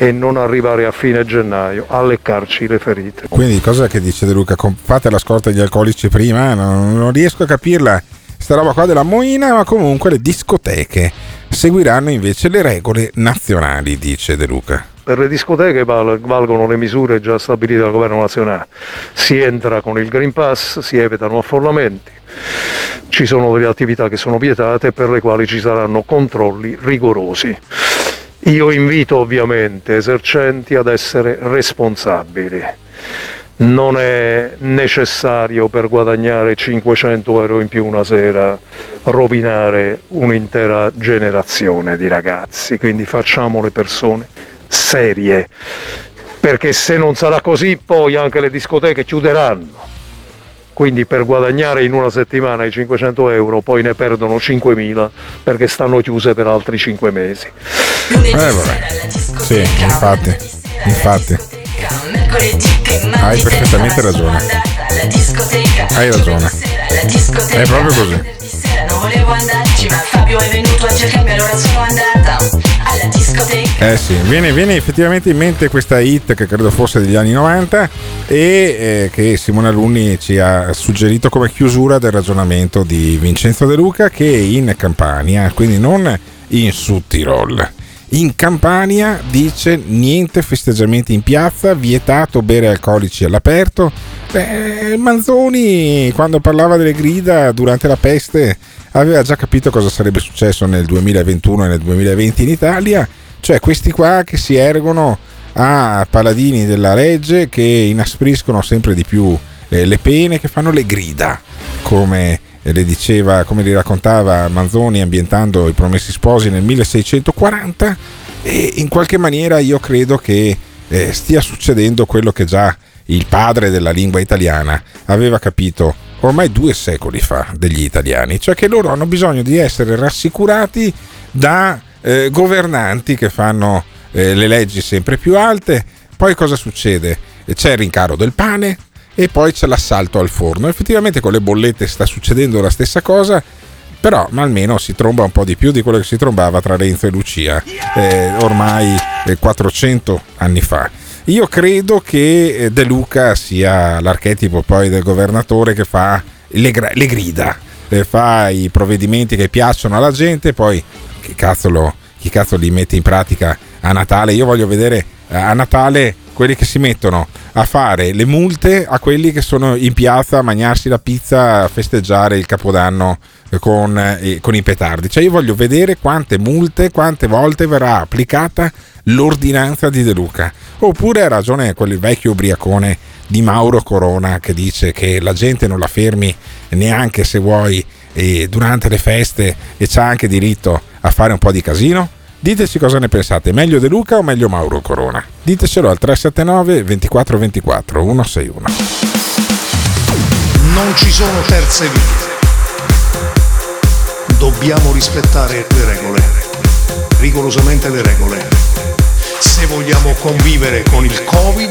e non arrivare a fine gennaio a leccarci le ferite. Quindi cosa che dice De Luca? Fate la scorta degli alcolici prima? Non, non riesco a capirla. Sta roba qua della moina, ma comunque le discoteche seguiranno invece le regole nazionali, dice De Luca. Per le discoteche val- valgono le misure già stabilite dal governo nazionale. Si entra con il Green Pass, si evitano affollamenti, ci sono delle attività che sono vietate per le quali ci saranno controlli rigorosi. Io invito ovviamente esercenti ad essere responsabili. Non è necessario per guadagnare 500 euro in più una sera rovinare un'intera generazione di ragazzi, quindi facciamo le persone serie, perché se non sarà così poi anche le discoteche chiuderanno. Quindi per guadagnare in una settimana i 500 euro poi ne perdono 5.000 perché stanno chiuse per altri 5 mesi. Eh vabbè. Sì, infatti. Infatti. Hai perfettamente ragione. Hai ragione. È proprio così. Volevo andarci, ma Fabio è venuto a cercarmi, allora sono andata alla discoteca. Eh sì, viene, viene effettivamente in mente questa hit che credo fosse degli anni 90 e eh, che Simone Alunni ci ha suggerito come chiusura del ragionamento di Vincenzo De Luca che in Campania, quindi non in Sud Tirol. In Campania dice niente festeggiamenti in piazza, vietato bere alcolici all'aperto. Beh, Manzoni quando parlava delle grida durante la peste aveva già capito cosa sarebbe successo nel 2021 e nel 2020 in Italia, cioè questi qua che si ergono a paladini della legge, che inaspriscono sempre di più eh, le pene, che fanno le grida, come le diceva, come li raccontava Manzoni ambientando i Promessi Sposi nel 1640 e in qualche maniera io credo che eh, stia succedendo quello che già il padre della lingua italiana aveva capito ormai due secoli fa degli italiani, cioè che loro hanno bisogno di essere rassicurati da eh, governanti che fanno eh, le leggi sempre più alte. Poi cosa succede? C'è il rincaro del pane e poi c'è l'assalto al forno. Effettivamente con le bollette sta succedendo la stessa cosa. Però ma almeno si tromba un po' di più di quello che si trombava tra Renzo e Lucia eh, ormai 400 anni fa. Io credo che eh, De Luca sia l'archetipo poi del governatore che fa le, gra- le grida, eh, fa i provvedimenti che piacciono alla gente, poi chi cazzo, lo, chi cazzo li mette in pratica a Natale? Io voglio vedere eh, a Natale quelli che si mettono a fare le multe a quelli che sono in piazza a mangiarsi la pizza, a festeggiare il capodanno con, eh, con, i petardi. Cioè io voglio vedere quante multe, quante volte verrà applicata l'ordinanza di De Luca. Oppure ha ragione quel vecchio ubriacone di Mauro Corona che dice che la gente non la fermi neanche se vuoi eh, durante le feste e c'ha anche diritto a fare un po' di casino. Diteci cosa ne pensate, meglio De Luca o meglio Mauro Corona? Ditecelo al 379 2424 161. Non ci sono terze vie. Dobbiamo rispettare le regole, rigorosamente le regole. Se vogliamo convivere con il Covid,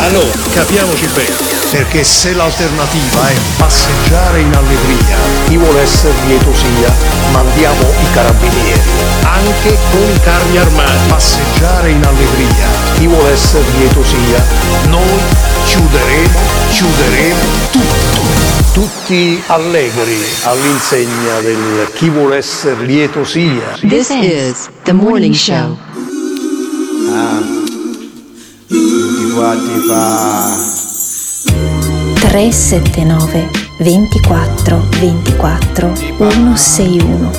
Allora, capiamoci bene. Perché se l'alternativa è passeggiare in allegria, chi vuole essere lieto sia, mandiamo i carabinieri. Anche con i carri armati. Passeggiare in allegria, chi vuole essere lieto sia, noi chiuderemo, chiuderemo tutto. Tutti allegri all'insegna del chi vuole essere lieto sia. This is the morning show. Ah. Tutti quanti fa 379 24 24 161.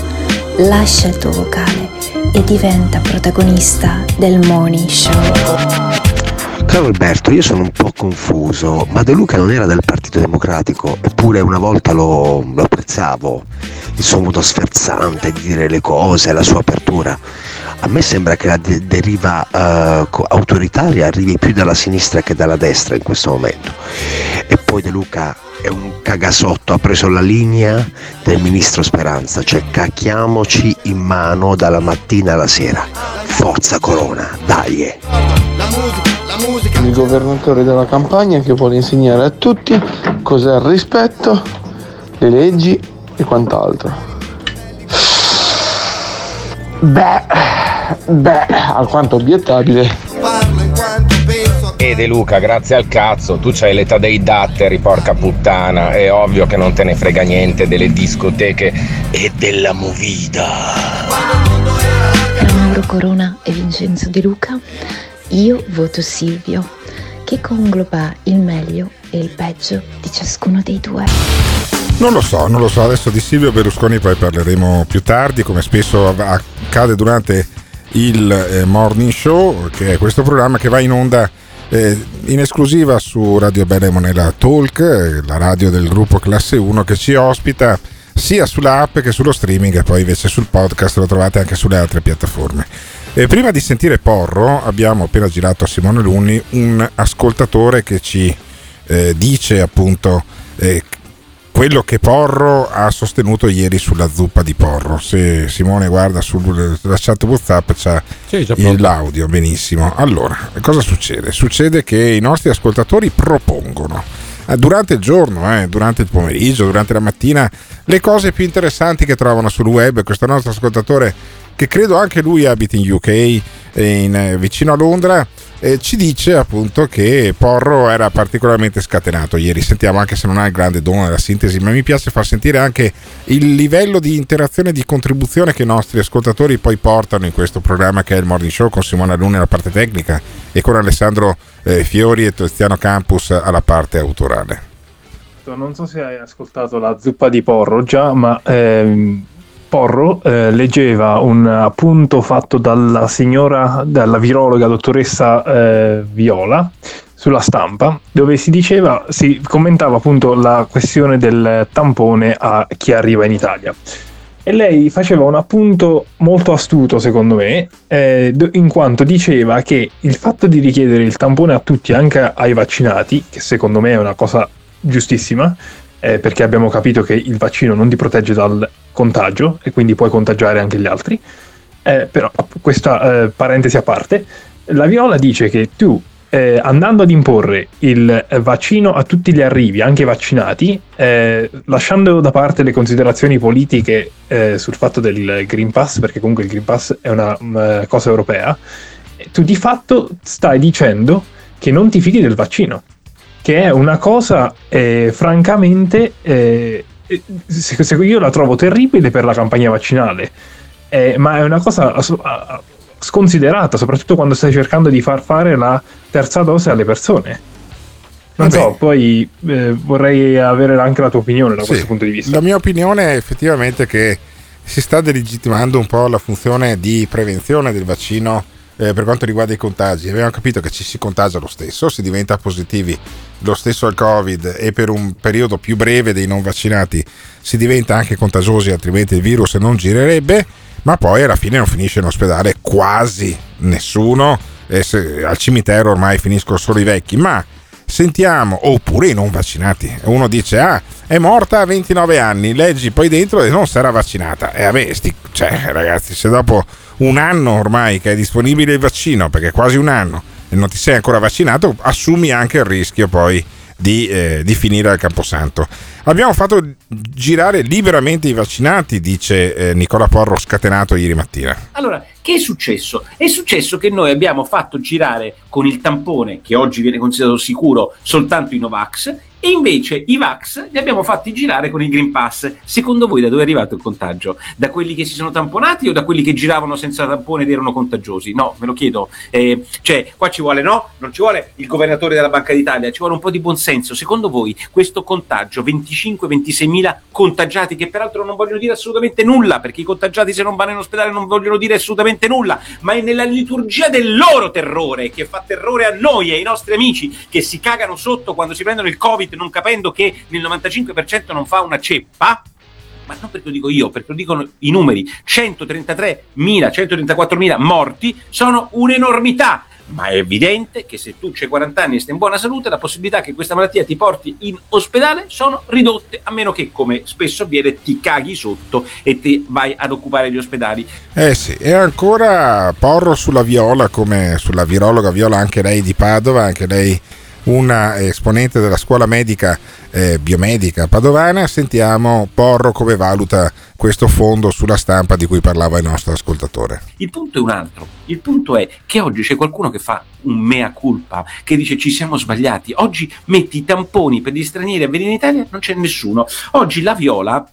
Lascia il tuo vocale e diventa protagonista del morning show. Caro Alberto, io sono un po' confuso, ma De Luca non era del Partito Democratico, eppure una volta lo, lo apprezzavo, il suo modo sferzante di dire le cose, la sua apertura. A me sembra che la de- deriva eh, co- autoritaria arrivi più dalla sinistra che dalla destra in questo momento. E poi De Luca è un cagasotto, ha preso la linea del ministro Speranza, cioè cacchiamoci in mano dalla mattina alla sera. Forza Corona, dai! Il governatore della campagna che vuole insegnare a tutti cos'è il rispetto, le leggi e quant'altro. Beh, beh, alquanto obiettabile. E De Luca, grazie al cazzo, tu c'hai l'età dei datteri, porca puttana. È ovvio che non te ne frega niente delle discoteche e della movida. Mauro Corona e Vincenzo De Luca, io voto Silvio, che congloba il meglio e il peggio di ciascuno dei due. Non lo so, non lo so. Adesso di Silvio Berlusconi poi parleremo più tardi, come spesso accade durante il eh, Morning Show, che è questo programma che va in onda eh, in esclusiva su Radio Bene Monella Talk, eh, la radio del gruppo Classe 1 che ci ospita sia sull'app che sullo streaming e poi invece sul podcast lo trovate anche sulle altre piattaforme. E prima di sentire Porro abbiamo appena girato a Simone Luni un ascoltatore che ci eh, dice appunto eh, quello che Porro ha sostenuto ieri sulla zuppa di Porro. Se Simone guarda sulla chat WhatsApp c'è il- l'audio, benissimo. Allora, cosa succede? Succede che i nostri ascoltatori propongono eh, durante il giorno, eh, durante il pomeriggio, durante la mattina, le cose più interessanti che trovano sul web. Questo nostro ascoltatore, che credo anche lui abiti in UK, eh, in, eh, vicino a Londra, eh, ci dice appunto che Porro era particolarmente scatenato ieri. Sentiamo anche se non ha il grande dono della sintesi, ma mi piace far sentire anche il livello di interazione e di contribuzione che i nostri ascoltatori poi portano in questo programma che è il Morning Show con Simona Luni alla parte tecnica e con Alessandro eh, Fiori e Tiziano Campus alla parte autorale. Non so se hai ascoltato la zuppa di Porro già, ma ehm, Porro eh, leggeva un appunto fatto dalla signora, dalla virologa dottoressa eh, Viola sulla stampa, dove si diceva, si commentava appunto la questione del tampone a chi arriva in Italia. E lei faceva un appunto molto astuto, secondo me, eh, in quanto diceva che il fatto di richiedere il tampone a tutti, anche ai vaccinati, che secondo me è una cosa giustissima, eh, perché abbiamo capito che il vaccino non ti protegge dal contagio e quindi puoi contagiare anche gli altri. Eh, però, questa eh, parentesi a parte, la Viola dice che tu, eh, andando ad imporre il vaccino a tutti gli arrivi, anche vaccinati, eh, lasciando da parte le considerazioni politiche eh, sul fatto del Green Pass, perché comunque il Green Pass è una mm, cosa europea, tu di fatto stai dicendo che non ti fidi del vaccino che è una cosa eh, francamente eh, io la trovo terribile per la campagna vaccinale. Eh, ma è una cosa sconsiderata soprattutto quando stai cercando di far fare la terza dose alle persone. Non so poi eh, vorrei avere anche la tua opinione da Sì, questo punto di vista. La mia opinione è effettivamente che si sta delegittimando un po' la funzione di prevenzione del vaccino eh, per quanto riguarda i contagi. Abbiamo capito che ci si contagia lo stesso, si diventa positivi lo stesso al Covid e per un periodo più breve dei non vaccinati si diventa anche contagiosi, altrimenti il virus non girerebbe, ma poi alla fine non finisce in ospedale quasi nessuno. Se- al cimitero ormai finiscono solo i vecchi, ma sentiamo, oppure i non vaccinati. Uno dice, ah, è morta a 29 anni, leggi poi dentro e non sarà vaccinata. E a me, sti, cioè, ragazzi, se dopo un anno ormai che è disponibile il vaccino, perché è quasi un anno, e non ti sei ancora vaccinato, assumi anche il rischio poi di, eh, di finire al Camposanto. Abbiamo fatto girare liberamente i vaccinati, dice eh, Nicola Porro, scatenato ieri mattina. Allora, che è successo? È successo che noi abbiamo fatto girare con il tampone, che oggi viene considerato sicuro, soltanto i Novax, e invece i Vax li abbiamo fatti girare con il Green Pass. Secondo voi da dove è arrivato il contagio? Da quelli che si sono tamponati o da quelli che giravano senza tampone ed erano contagiosi? No, ve lo chiedo. Eh, cioè, qua ci vuole no? Non ci vuole il governatore della Banca d'Italia, ci vuole un po' di buonsenso. Secondo voi questo contagio 28 25-26 mila contagiati, che peraltro non vogliono dire assolutamente nulla, perché i contagiati se non vanno in ospedale non vogliono dire assolutamente nulla, ma è nella liturgia del loro terrore, che fa terrore a noi e ai nostri amici, che si cagano sotto quando si prendono il Covid non capendo che nel 95% non fa una ceppa, ma non perché lo dico io, perché lo dicono i numeri, 133.000, 134.000 morti sono un'enormità. Ma è evidente che se tu c'hai 40 anni e stai in buona salute, la possibilità che questa malattia ti porti in ospedale sono ridotte, a meno che, come spesso avviene, ti caghi sotto e ti vai ad occupare gli ospedali. Eh sì, e ancora Porro sulla Viola, come sulla virologa Viola, anche lei di Padova, anche lei una esponente della scuola medica eh, biomedica padovana. Sentiamo Porro come valuta questo fondo sulla stampa di cui parlava il nostro ascoltatore. Il punto è un altro. Il punto è che oggi c'è qualcuno che fa un mea culpa, che dice ci siamo sbagliati. Oggi metti i tamponi per gli stranieri a venire in Italia, non c'è nessuno. Oggi la Viola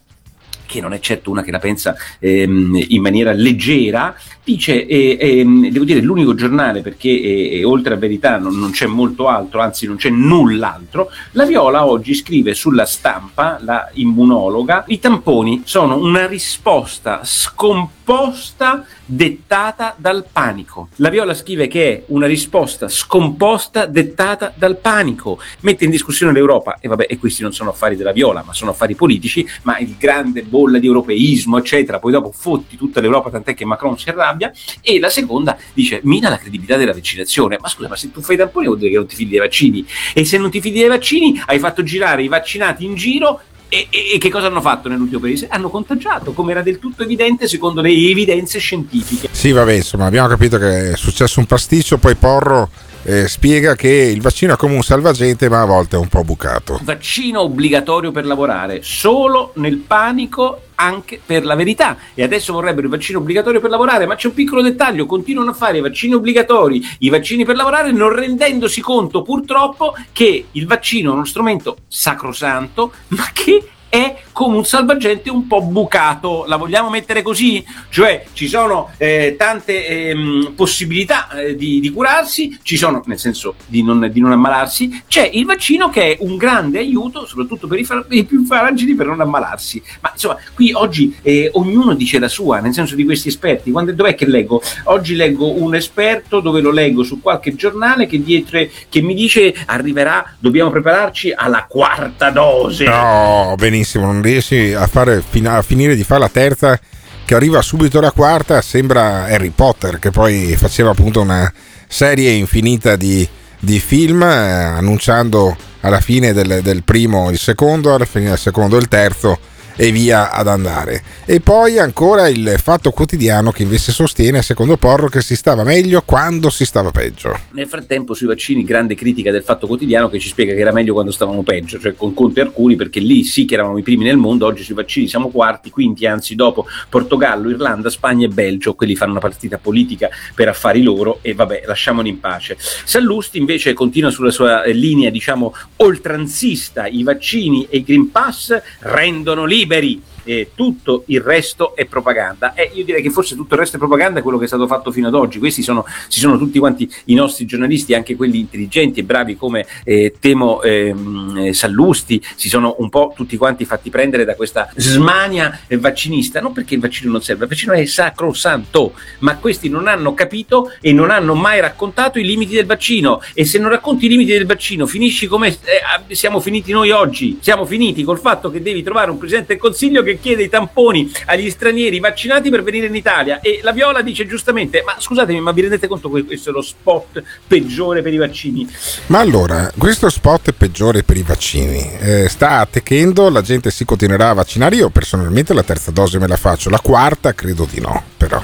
che non è certo una che la pensa ehm, in maniera leggera, dice, eh, ehm, devo dire, l'unico giornale perché eh, oltre a verità non, non, c'è molto altro, anzi non c'è null'altro, la Viola oggi scrive sulla stampa, la immunologa, i tamponi sono una risposta scomposta dettata dal panico. La Viola scrive che è una risposta scomposta dettata dal panico, mette in discussione l'Europa e vabbè, e questi non sono affari della Viola, ma sono affari politici, ma il grande bolla di europeismo, eccetera, poi dopo fotti tutta l'Europa, tant'è che Macron si arrabbia, e la seconda dice mina la credibilità della vaccinazione, ma scusa, ma se tu fai i tamponi vuol dire che non ti fidi dei vaccini, e se non ti fidi dei vaccini hai fatto girare i vaccinati in giro e, e, e, che cosa hanno fatto nell'ultimo paese? Hanno contagiato, come era del tutto evidente secondo le evidenze scientifiche. Sì, vabbè, insomma, abbiamo capito che è successo un pasticcio, poi Porro eh, spiega che il vaccino è come un salvagente, ma a volte è un po' bucato. Vaccino obbligatorio per lavorare, solo nel panico anche per la verità. E adesso vorrebbero il vaccino obbligatorio per lavorare, ma c'è un piccolo dettaglio, continuano a fare i vaccini obbligatori, i vaccini per lavorare non rendendosi conto purtroppo che il vaccino è uno strumento sacrosanto, ma che è come un salvagente un po' bucato, la vogliamo mettere così? Cioè ci sono eh, tante ehm, possibilità eh, di, di, curarsi, ci sono, nel senso di non, di non, ammalarsi, c'è il vaccino che è un grande aiuto, soprattutto per i, fra- i più fragili, per non ammalarsi. Ma insomma, qui oggi eh, ognuno dice la sua, nel senso di questi esperti. Quando, dov'è che leggo? Oggi leggo un esperto dove lo leggo su qualche giornale che, dietro, che mi dice arriverà, dobbiamo prepararci alla quarta dose. No, benissimo, non riesci a, fare, a finire di fare la terza che arriva subito la quarta sembra Harry Potter che poi faceva appunto una serie infinita di, di film eh, annunciando alla fine del, del, primo il secondo, alla fine del secondo il terzo e via ad andare. E poi ancora il fatto quotidiano che invece sostiene, secondo Porro, che si stava meglio quando si stava peggio. Nel frattempo sui vaccini grande critica del fatto quotidiano che ci spiega che era meglio quando stavamo peggio, cioè con Conte e Arcuri, perché lì sì che eravamo i primi nel mondo, oggi sui vaccini siamo quarti, quinti, anzi dopo Portogallo, Irlanda, Spagna e Belgio, quelli fanno una partita politica per affari loro e vabbè, lasciamoli in pace. Sallusti invece continua sulla sua linea, diciamo, oltranzista, i vaccini e i Green Pass rendono liberi liberi e tutto il resto è propaganda. E io direi che forse tutto il resto è propaganda, quello che è stato fatto fino ad oggi. Questi sono, si sono tutti quanti i nostri giornalisti, anche quelli intelligenti e bravi come eh, Temo ehm, Sallusti, si sono un po' tutti quanti fatti prendere da questa smania vaccinista. Non perché il vaccino non serve, il vaccino è sacrosanto, ma questi non hanno capito e non hanno mai raccontato i limiti del vaccino. E se non racconti i limiti del vaccino, finisci come eh, siamo finiti noi oggi. Siamo finiti col fatto che devi trovare un presidente del consiglio che chiede i tamponi agli stranieri vaccinati per venire in Italia. E la Viola dice giustamente ma scusatemi ma vi rendete conto che questo è lo spot peggiore per i vaccini? Ma allora questo spot peggiore per i vaccini eh, sta attecchendo la gente si continuerà a vaccinare. Io personalmente la terza dose me la faccio la quarta credo di no però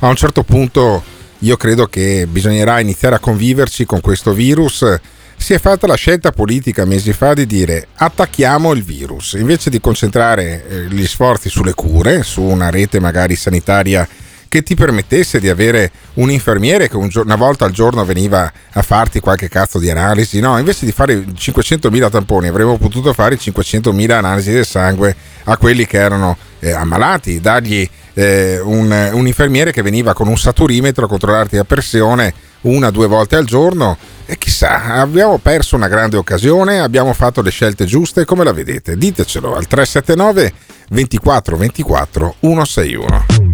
a un certo punto io credo che bisognerà iniziare a conviverci con questo virus si è fatta la scelta politica mesi fa di dire attacchiamo il virus, invece di concentrare eh, gli sforzi sulle cure, su una rete magari sanitaria che ti permettesse di avere un infermiere che una volta al giorno veniva a farti qualche cazzo di analisi, no, invece di fare 500.000 tamponi avremmo potuto fare 500.000 analisi del sangue a quelli che erano eh, ammalati, dargli eh, un, un infermiere che veniva con un saturimetro a controllarti la pressione una o due volte al giorno e chissà, abbiamo perso una grande occasione, abbiamo fatto le scelte giuste, come la vedete? Ditecelo al 379 24 24 161.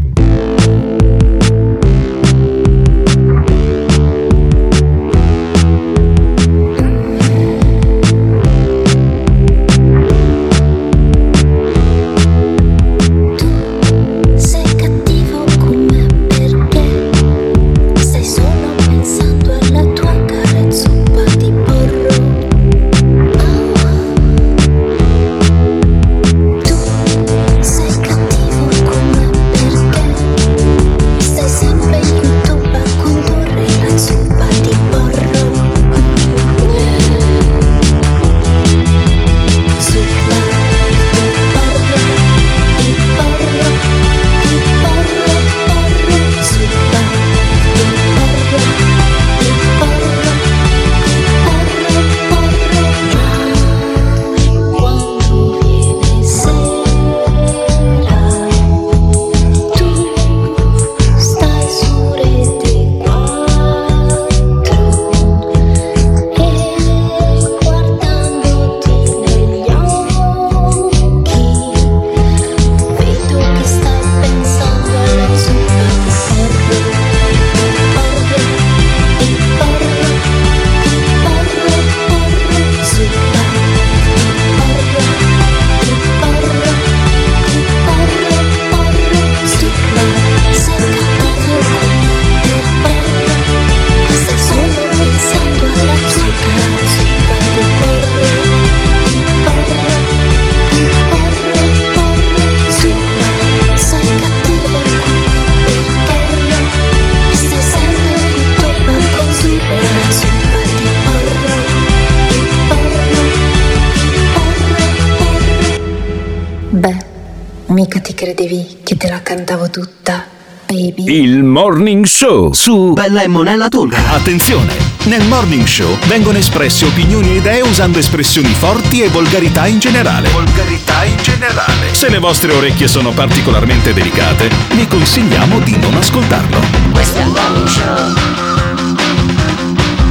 Show su Bella e Monella Talk. Attenzione! Nel Morning Show vengono espresse opinioni e idee usando espressioni forti e volgarità in generale. Volgarità in generale. Se le vostre orecchie sono particolarmente delicate, vi consigliamo di non ascoltarlo. Questo è il morning show.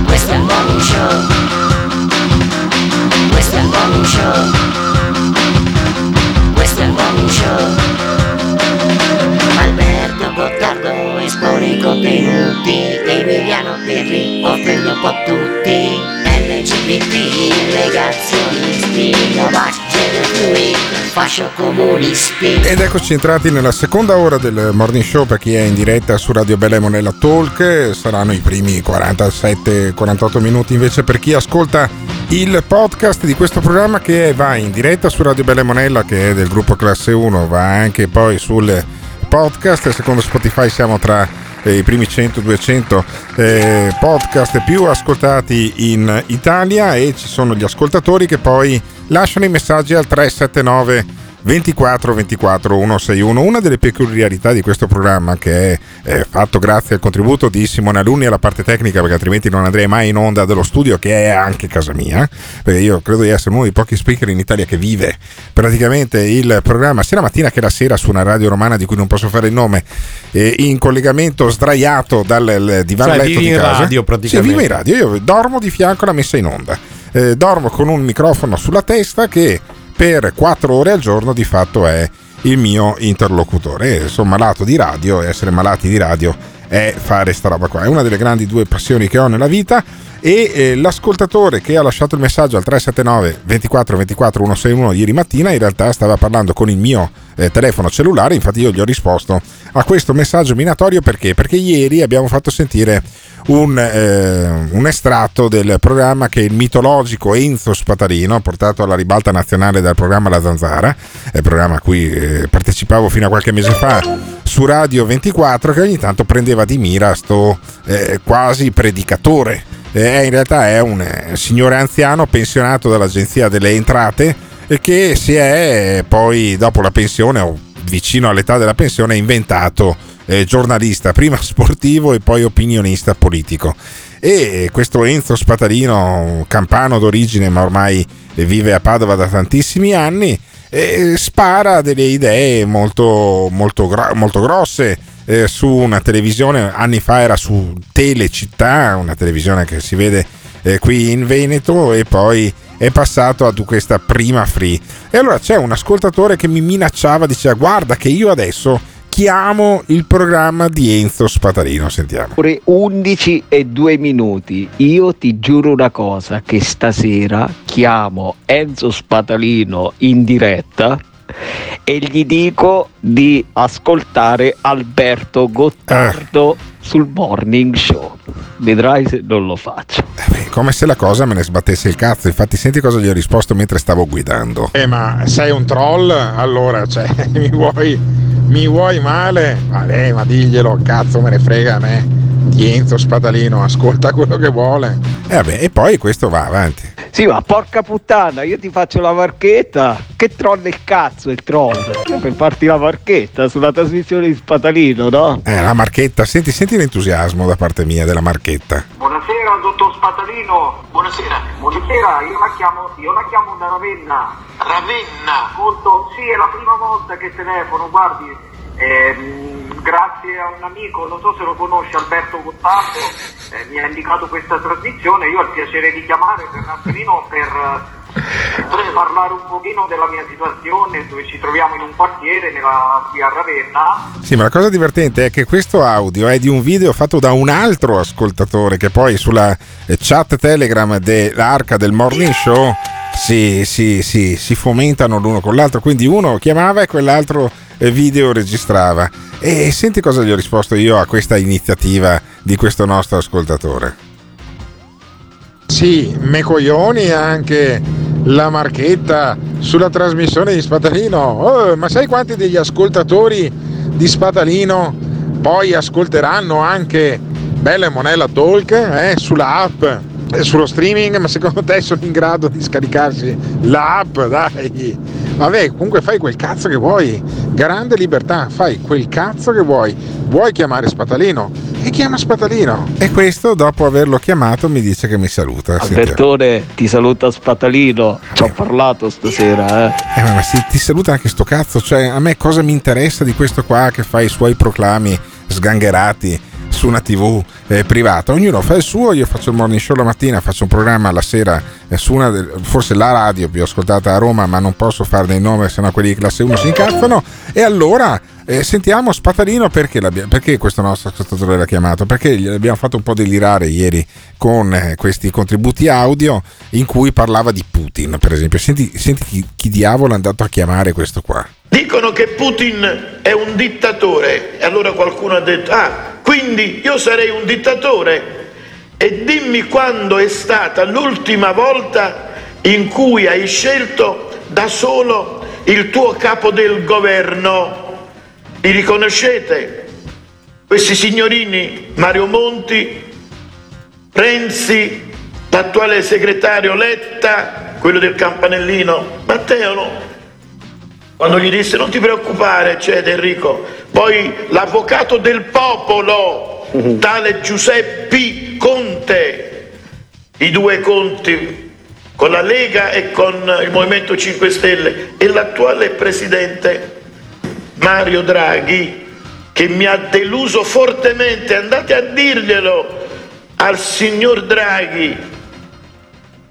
Questo è il morning show. Questo è il morning show. Contenuti. Emiliano Pirri offende un po' tutti. LGBT, negazionisti, fluid, fascio comunisti. Ed eccoci entrati nella seconda ora del morning show per chi è in diretta su Radio Bella Monella Talk. Saranno i primi 47-48 minuti invece per chi ascolta il podcast di questo programma che va in diretta su Radio Bella Monella che è del gruppo Classe 1, va anche poi sul podcast. Secondo Spotify siamo tra i primi 100-200 eh, podcast più ascoltati in Italia e ci sono gli ascoltatori che poi lasciano i messaggi al 379 24 24 161. Una delle peculiarità di questo programma, che è, è fatto grazie al contributo di Simone Alunni alla parte tecnica, perché altrimenti non andrei mai in onda dello studio, che è anche casa mia, perché io credo di essere uno dei pochi speaker in Italia che vive praticamente il programma sia la mattina che la sera su una radio romana di cui non posso fare il nome, eh, in collegamento sdraiato dal divano Cioè, letto di casa. radio, praticamente. Sì, vivo in radio, io dormo di fianco alla messa in onda. Eh, dormo con un microfono sulla testa che per 4 ore al giorno di fatto è il mio interlocutore. E sono malato di radio e essere malati di radio è fare sta roba qua. È una delle grandi due passioni che ho nella vita. E eh, l'ascoltatore che ha lasciato il messaggio al 379 24 24 161 ieri mattina in realtà stava parlando con il mio eh, telefono cellulare, infatti io gli ho risposto a questo messaggio minatorio perché? Perché ieri abbiamo fatto sentire un, eh, un estratto del programma che il mitologico Enzo Spatarino, portato alla ribalta nazionale dal programma La Zanzara, il programma a cui eh, partecipavo fino a qualche mese fa su Radio 24, che ogni tanto prendeva di mira sto eh, quasi predicatore. Eh, in realtà è un eh, signore anziano pensionato dall'Agenzia delle Entrate e che si è poi dopo la pensione o vicino all'età della pensione inventato eh, giornalista, prima sportivo e poi opinionista politico. E questo Enzo Spatarino, campano d'origine ma ormai vive a Padova da tantissimi anni, e spara delle idee molto, molto, molto grosse eh, su una televisione, anni fa era su Telecittà, una televisione che si vede eh, qui in Veneto e poi è passato a questa prima free. E allora c'è un ascoltatore che mi minacciava, diceva guarda che io adesso chiamo il programma di Enzo Spatalino, sentiamo. Ore 11 e 2 minuti. Io ti giuro una cosa, che stasera chiamo Enzo Spatalino in diretta e gli dico di ascoltare Alberto Gottardo sul morning show. Vedrai se non lo faccio. Eh, Come se la cosa me ne sbattesse il cazzo. Infatti, senti cosa gli ho risposto mentre stavo guidando. Eh, ma sei un troll? Allora, cioè, mi vuoi, mi vuoi male? Vabbè, ma diglielo, cazzo me ne frega a me. Di Enzo Spatalino, ascolta quello che vuole. E vabbè, e poi questo va avanti. Sì, ma porca puttana, io ti faccio la marchetta. Che troll il cazzo il troll? Per farti la marchetta sulla trasmissione di Spatalino, no? Eh, la marchetta, senti, senti l'entusiasmo da parte mia della marchetta. Buonasera, dottor Spatalino. Buonasera. Buonasera, io la chiamo, io la chiamo da Ravenna. Ravenna? Molto, sì, è la prima volta che telefono, guardi. ehm, grazie a un amico, non so se lo conosce, Alberto Gottardo, eh, mi ha indicato questa trasmissione. Io ho il piacere di chiamare attimino per, eh, per parlare un pochino della mia situazione, dove ci troviamo in un quartiere nella, qui a Ravenna. Sì, ma la cosa divertente è che questo audio è di un video fatto da un altro ascoltatore che poi sulla eh, chat Telegram dell'Arca del Morning Show si, si, si, si fomentano l'uno con l'altro. Quindi uno chiamava e quell'altro video registrava. E senti cosa gli ho risposto io a questa iniziativa di questo nostro ascoltatore. Sì, me coglioni anche la marchetta sulla trasmissione di Spatalino. Oh, ma sai quanti degli ascoltatori di Spatalino poi ascolteranno anche Bella e Monella Talk eh, sulla app e sullo streaming? Ma secondo te sono in grado di scaricarsi l'app? Dai, vabbè, comunque fai quel cazzo che vuoi. Grande libertà, fai quel cazzo che vuoi. Vuoi chiamare Spatalino? E chiama Spatalino. E questo dopo averlo chiamato mi dice che mi saluta. Albertone, ti saluta Spatalino. Ci ho parlato stasera, eh. Eh, ma se ti saluta anche sto cazzo, cioè a me cosa mi interessa di questo qua che fa i suoi proclami sgangherati su una tv eh, privata? Ognuno fa il suo, io faccio il morning show la mattina, faccio un programma la sera eh, su una, del- forse la radio più ascoltata a Roma, ma non posso farne il nome, sennò quelli di classe 1 si incazzano. E allora eh, sentiamo Spatalino perché, perché questo nostro ascoltatore l'ha chiamato? Perché gli abbiamo fatto un po' delirare ieri con eh, questi contributi audio in cui parlava di Putin, per esempio. Senti, senti chi, chi diavolo è andato a chiamare questo qua. Dicono che Putin è un dittatore e allora qualcuno ha detto, ah, quindi io sarei un dittatore e dimmi quando è stata l'ultima volta in cui hai scelto da solo il tuo capo del governo. Li riconoscete? Questi signorini, Mario Monti, Renzi, l'attuale segretario Letta, quello del campanellino, Matteo? Quando gli disse non ti preoccupare, eccetera Enrico, poi l'avvocato del popolo, tale Giuseppe Conte, i due conti con la Lega e con il Movimento 5 Stelle e l'attuale presidente Mario Draghi che mi ha deluso fortemente, andate a dirglielo al signor Draghi,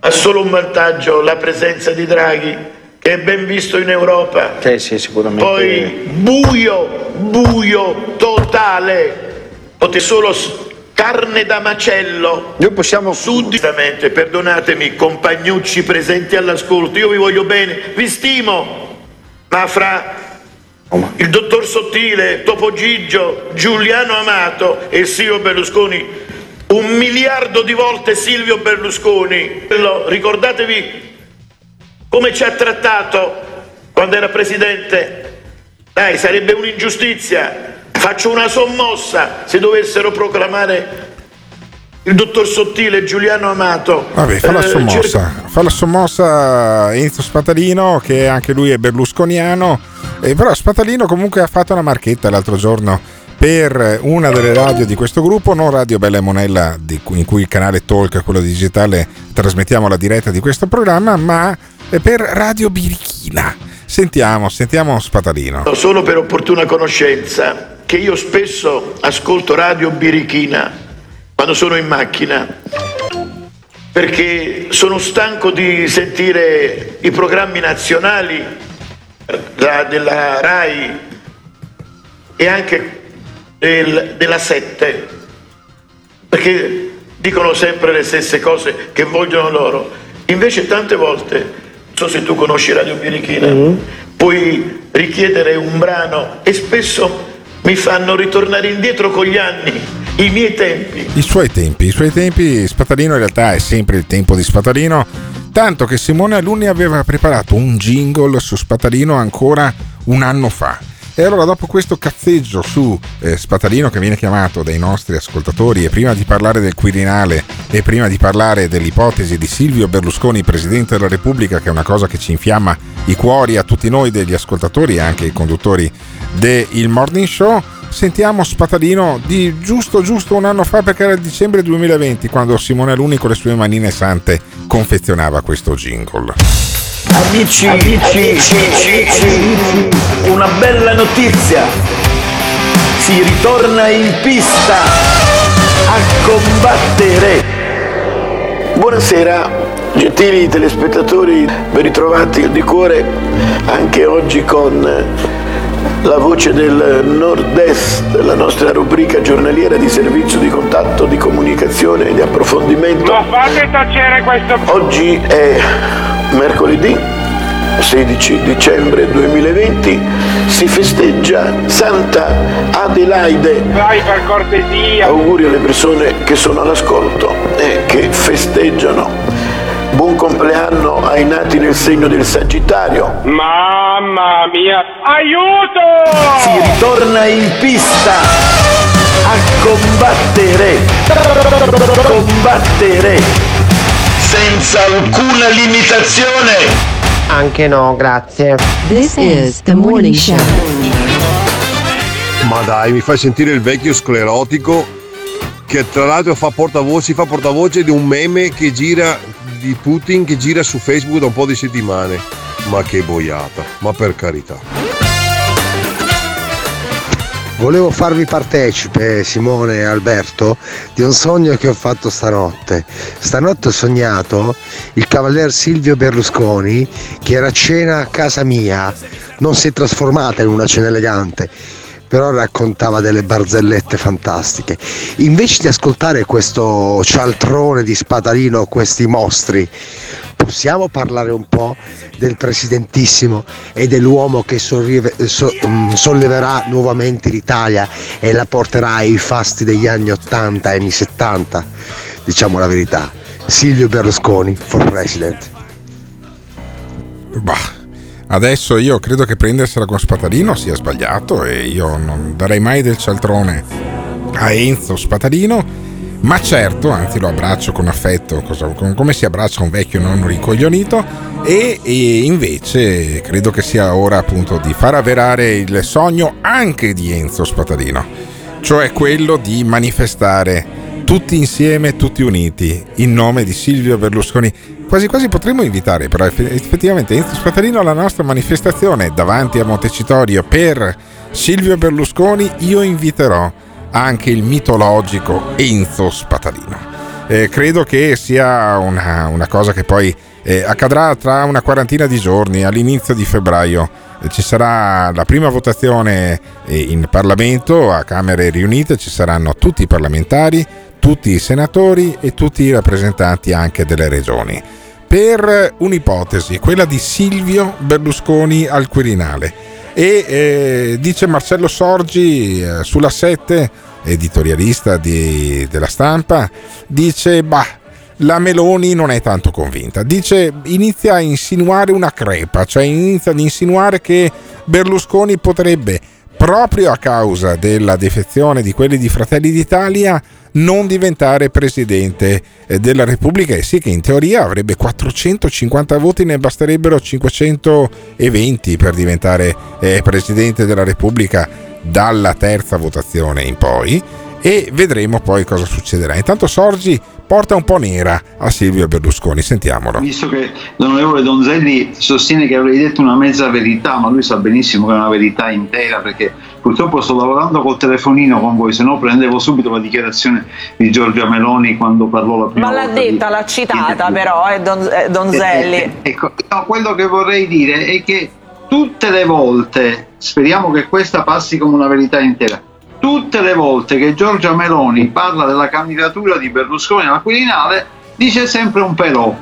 ha solo un vantaggio la presenza di Draghi che è ben visto in Europa. Sì, sì, sicuramente. Poi buio, buio totale. Potete solo carne da macello. Noi possiamo. Sudditamente, perdonatemi, compagnucci presenti all'ascolto, io vi voglio bene, vi stimo, ma fra il dottor Sottile, Topo Gigio, Giuliano Amato e Silvio Berlusconi, un miliardo di volte Silvio Berlusconi, ricordatevi come ci ha trattato quando era presidente. Dai, sarebbe un'ingiustizia. Faccio una sommossa se dovessero proclamare il dottor Sottile Giuliano Amato. Vabbè, fa la Eh, sommossa. Fa la sommossa Enzo Spatalino, che anche lui è berlusconiano. E però Spatalino comunque ha fatto una marchetta l'altro giorno per una delle radio di questo gruppo, non Radio Bella e Monella, cui- in cui il canale Talk, quello digitale, trasmettiamo la diretta di questo programma, ma per Radio Birichina. Sentiamo, sentiamo Spatalino. Solo per opportuna conoscenza che io spesso ascolto Radio Birichina quando sono in macchina perché sono stanco di sentire i programmi nazionali da- della RAI e anche del- della 7 perché dicono sempre le stesse cose che vogliono loro. Invece tante volte non so se tu conosci Radio Birichina puoi richiedere un brano e spesso mi fanno ritornare indietro con gli anni i miei tempi. I suoi tempi, i suoi tempi, Spatalino in realtà è sempre il tempo di Spatalino, tanto che Simone Alunni aveva preparato un jingle su Spatalino ancora un anno fa. E allora dopo questo cazzeggio su eh, Spatalino che viene chiamato dai nostri ascoltatori e prima di parlare del Quirinale e prima di parlare dell'ipotesi di Silvio Berlusconi Presidente della Repubblica che è una cosa che ci infiamma i cuori a tutti noi degli ascoltatori e anche ai conduttori del Morning Show sentiamo Spatalino di giusto giusto un anno fa perché era il dicembre 2020 quando Simone Aluni con le sue manine sante confezionava questo jingle. Amici, amici, amici, una bella notizia. Si ritorna in pista a combattere. Buonasera, gentili telespettatori, ben ritrovati di cuore anche oggi con la voce del nord-est, la nostra rubrica giornaliera di servizio di contatto, di comunicazione e di approfondimento. Ma fate tacere questo... Oggi è mercoledì 16 dicembre 2020, si festeggia Santa Adelaide. Vai per cortesia. Auguri alle persone che sono all'ascolto e che festeggiano. Buon compleanno ai nati nel segno del Sagittario. Mamma mia. Aiuto! Si ritorna in pista a combattere. Combattere senza alcuna limitazione. Anche no, grazie. This is the morning show. Ma dai, mi fai sentire il vecchio sclerotico che tra l'altro fa portavoce, si fa portavoce di un meme che gira di Putin che gira su Facebook da un po' di settimane. Ma che boiata, ma per carità. Volevo farvi partecipe, Simone e Alberto, di un sogno che ho fatto stanotte. Stanotte ho sognato il cavalier Silvio Berlusconi che era a cena a casa mia, non si è trasformata in una cena elegante, però raccontava delle barzellette fantastiche. Invece di ascoltare questo cialtrone di Spatalino, questi mostri, possiamo parlare un po' del presidentissimo e dell'uomo che sorrive- so- mm, solleverà nuovamente l'Italia e la porterà ai fasti degli anni 80 e anni 70? Diciamo la verità. Silvio Berlusconi for president. Bah, adesso io credo che prendersela con Spatalino sia sbagliato e io non darei mai del cialtrone a Enzo Spatalino. Ma certo, anzi lo abbraccio con affetto, come si abbraccia un vecchio nonno rincoglionito, e, e invece credo che sia ora appunto di far avverare il sogno anche di Enzo Spatalino, cioè quello di manifestare tutti insieme, tutti uniti, in nome di Silvio Berlusconi. Quasi quasi potremmo invitare però eff- effettivamente Enzo Spatalino alla nostra manifestazione davanti a Montecitorio per Silvio Berlusconi. Io inviterò anche il mitologico Enzo Spatalino. Eh, credo che sia una, una cosa che poi eh, accadrà tra una quarantina di giorni, all'inizio di febbraio. Ci sarà la prima votazione eh, in Parlamento, a Camere riunite, ci saranno tutti i parlamentari, tutti i senatori e tutti i rappresentanti anche delle regioni. Per un'ipotesi, quella di Silvio Berlusconi al Quirinale. E eh, dice Marcello Sorgi eh, sulla 7, editorialista di- della stampa, dice bah, la Meloni non è tanto convinta. Dice, inizia a insinuare una crepa, cioè inizia ad insinuare che Berlusconi potrebbe, proprio a causa della defezione di quelli di Fratelli d'Italia, non diventare presidente eh, della Repubblica e sì che in teoria avrebbe 450 voti, ne basterebbero 520 per diventare eh, presidente della Repubblica dalla terza votazione in poi e vedremo poi cosa succederà. Intanto Sorgi porta un po' nera a Silvio Berlusconi. Sentiamolo. Visto che l'onorevole Donzelli sostiene che avrei detto una mezza verità, ma lui sa benissimo che è una verità intera perché purtroppo sto lavorando col telefonino con voi, se no prendevo subito la dichiarazione di Giorgia Meloni quando parlò la prima Ma l'ha volta di- detta, l'ha citata però, eh, Don- eh, Donzelli. eh, eh, ecco, no, quello che vorrei dire è che tutte le volte, speriamo che questa passi come una verità intera, tutte le volte che Giorgia Meloni parla della candidatura di Berlusconi al Quirinale, dice sempre un però.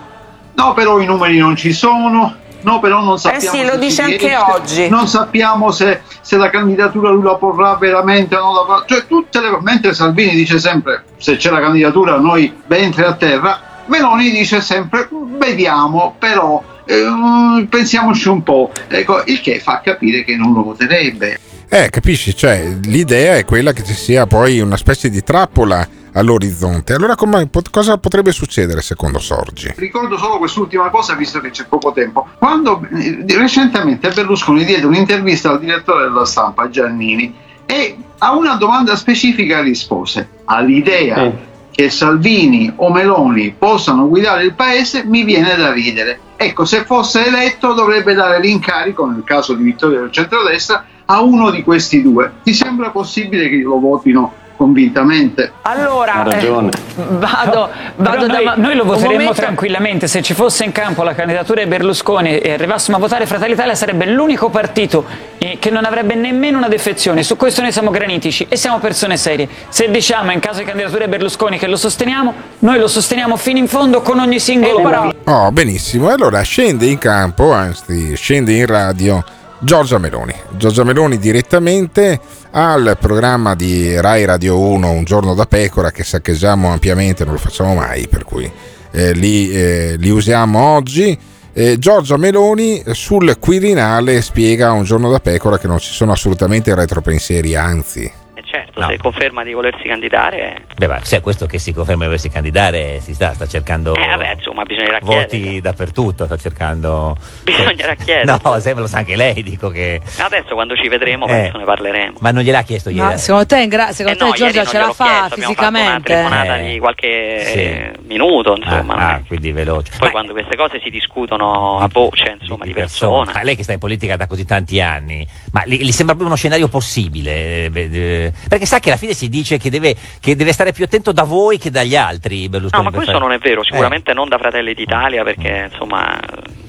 No, però i numeri non ci sono. No, però non sappiamo. Eh sì, lo se dice anche riesce, oggi. Non sappiamo se, se la candidatura lui la porrà veramente o non la porrà. Cioè, tutte le mentre Salvini dice sempre se c'è la candidatura noi ventre a terra, Meloni dice sempre vediamo, però eh, pensiamoci un po'. Ecco, il che fa capire che non lo voterebbe. Eh, capisci? Cioè, l'idea è quella che ci sia poi una specie di trappola all'orizzonte. Allora, come- pot- cosa potrebbe succedere secondo Sorgi? Ricordo solo quest'ultima cosa, visto che c'è poco tempo. Quando eh, recentemente Berlusconi diede un'intervista al direttore della stampa, Giannini, e a una domanda specifica rispose: all'idea che Salvini o Meloni possano guidare il paese mi viene da ridere. Ecco, se fosse eletto dovrebbe dare l'incarico, nel caso di vittoria del centrodestra, a uno di questi due. Ti sembra possibile che lo votino convintamente? Allora, Ha ragione. eh, vado, vado da noi, noi lo voteremmo momento- tranquillamente. Se ci fosse in campo la candidatura di Berlusconi e arrivassimo a votare Fratelli Italia, sarebbe l'unico partito eh, che non avrebbe nemmeno una defezione. Su questo noi siamo granitici e siamo persone serie. Se diciamo in caso di candidatura di Berlusconi che lo sosteniamo, noi lo sosteniamo fino in fondo con ogni singolo voto. Oh, benissimo. E allora scende in campo, anzi, scende in radio Giorgia Meloni. Giorgia Meloni direttamente al programma di Rai Radio 1 Un giorno da pecora che saccheggiamo ampiamente, non lo facciamo mai, per cui eh, li, eh, li usiamo oggi. Eh, Giorgia Meloni sul Quirinale spiega Un giorno da pecora che non ci sono assolutamente retropensieri, anzi. Certo, se conferma di volersi candidare, Beh, ma se è questo che si conferma di volersi candidare, si sta, sta cercando eh, vabbè, insomma, bisognerà voti chiedere. dappertutto, sta cercando... Bisognerà chiedere. No, se lo sa anche lei, dico che... Adesso quando ci vedremo Eh. penso ne parleremo. Ma non gliel'ha chiesto ieri? Ma secondo te, in gra- secondo Eh te no, Giorgia ce la fa chiesto, abbiamo fatto una fisicamente? telefonata Eh. di qualche Sì. eh, minuto, insomma. Ah, è- quindi veloce. Poi quando queste cose si discutono a voce, insomma, di persona. Ma lei che sta in politica da così tanti anni, ma gli, gli sembra proprio uno scenario possibile? Eh, beh, eh, Perché sa che alla fine si dice che deve, che deve stare più attento da voi che dagli altri. No, Berlusconi, ma per questo fare- non è vero, Eh. sicuramente non da Fratelli d'Italia, perché insomma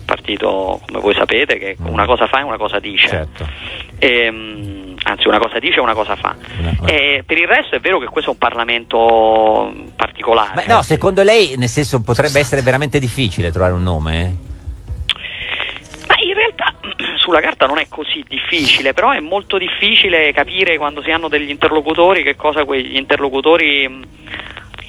partito, come voi sapete, che Mm. una cosa fa e una cosa dice. Certo. Ehm, anzi, una cosa dice e una cosa fa. E per il resto è vero che questo è un Parlamento particolare. Ma no, secondo lei, nel senso, potrebbe essere veramente difficile trovare un nome? Ma in realtà sulla carta non è così difficile, però è molto difficile capire quando si hanno degli interlocutori che cosa quegli interlocutori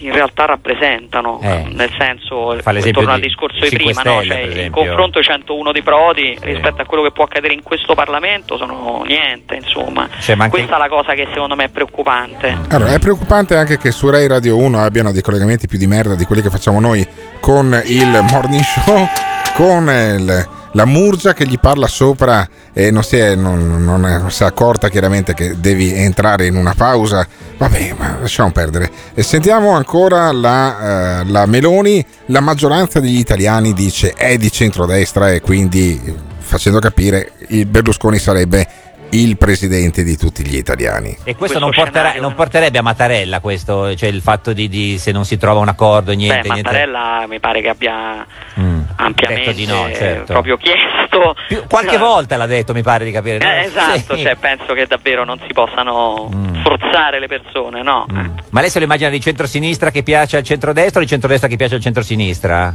in realtà rappresentano, Eh. nel senso, torno al di discorso di 5 prima, no? Cioè, il confronto 101 di Prodi rispetto a quello che può accadere in questo Parlamento sono niente, insomma. Cioè, Questa è la cosa che secondo me è preoccupante. Allora, è preoccupante anche che su Rai Radio 1 abbiano dei collegamenti più di merda di quelli che facciamo noi con il morning show, con il- la Murgia che gli parla sopra e non si, è, non, non è- non si è accorta chiaramente che devi entrare in una pausa. Vabbè, ma lasciamo perdere. E sentiamo ancora la, eh, la Meloni. La maggioranza degli italiani dice è di centrodestra e quindi eh, facendo capire il Berlusconi sarebbe il presidente di tutti gli italiani. E questo, non, porterà- non porterebbe a Mattarella questo, cioè il fatto di, di- se non si trova un accordo, niente, Beh, niente. Mattarella mi pare che abbia Mm, ampiamente detto di no, certo. proprio chiesto. Qualche volta l'ha detto, mi pare di capire. Eh, esatto, Sì. cioè, penso che davvero non si possano forzare le persone, no? Ma lei se lo immagina di centrosinistra che piace al centrodestra o di centrodestra che piace al centrosinistra?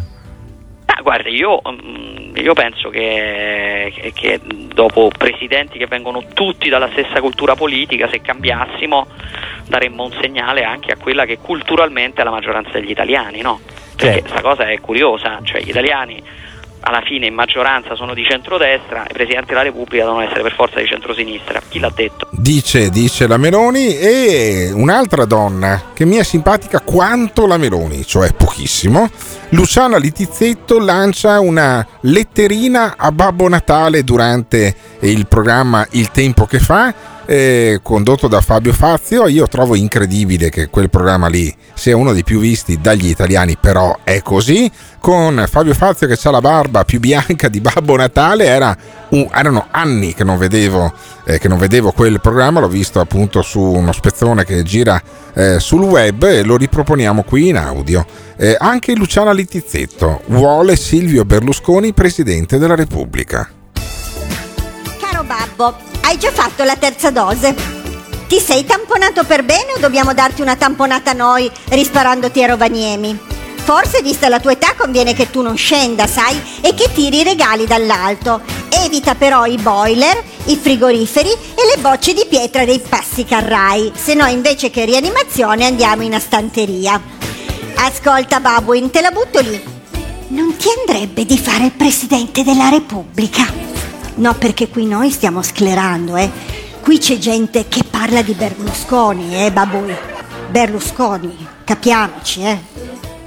Ah, guarda, io, mm, io penso che, che- che dopo presidenti che vengono tutti dalla stessa cultura politica, se cambiassimo daremmo un segnale anche a quella che culturalmente è la maggioranza degli italiani, no? Perché questa cosa è curiosa, cioè gli italiani alla fine in maggioranza sono di centrodestra e i presidenti della Repubblica devono essere per forza di centrosinistra. Chi l'ha detto? Dice, dice la Meloni e un'altra donna che mi è simpatica quanto la Meloni, cioè pochissimo. Luciana Litizzetto lancia una letterina a Babbo Natale durante il programma Il tempo che fa eh, condotto da Fabio Fazio. Io trovo incredibile che quel programma lì sia uno dei più visti dagli italiani, però è così. Con Fabio Fazio che ha la barba più bianca di Babbo Natale, era un- erano anni che non, vedevo, eh, che non vedevo quel programma, l'ho visto appunto su uno spezzone che gira eh, sul web e lo riproponiamo qui in audio. Eh, anche Luciana Littizzetto vuole Silvio Berlusconi presidente della Repubblica. Caro babbo, hai già fatto la terza dose? Ti sei tamponato per bene o dobbiamo darti una tamponata noi risparandoti a Rovaniemi? Forse, vista la tua età, conviene che tu non scenda, sai, e che tiri i regali dall'alto. Evita però i boiler, i frigoriferi e le bocce di pietra dei passi carrai, se no invece che rianimazione andiamo in astanteria. Ascolta, Babuin, te la butto lì. Non ti andrebbe di fare il presidente della Repubblica? No, perché qui noi stiamo sclerando, eh. Qui c'è gente che parla di Berlusconi, eh, Babui. Berlusconi, capiamoci, eh.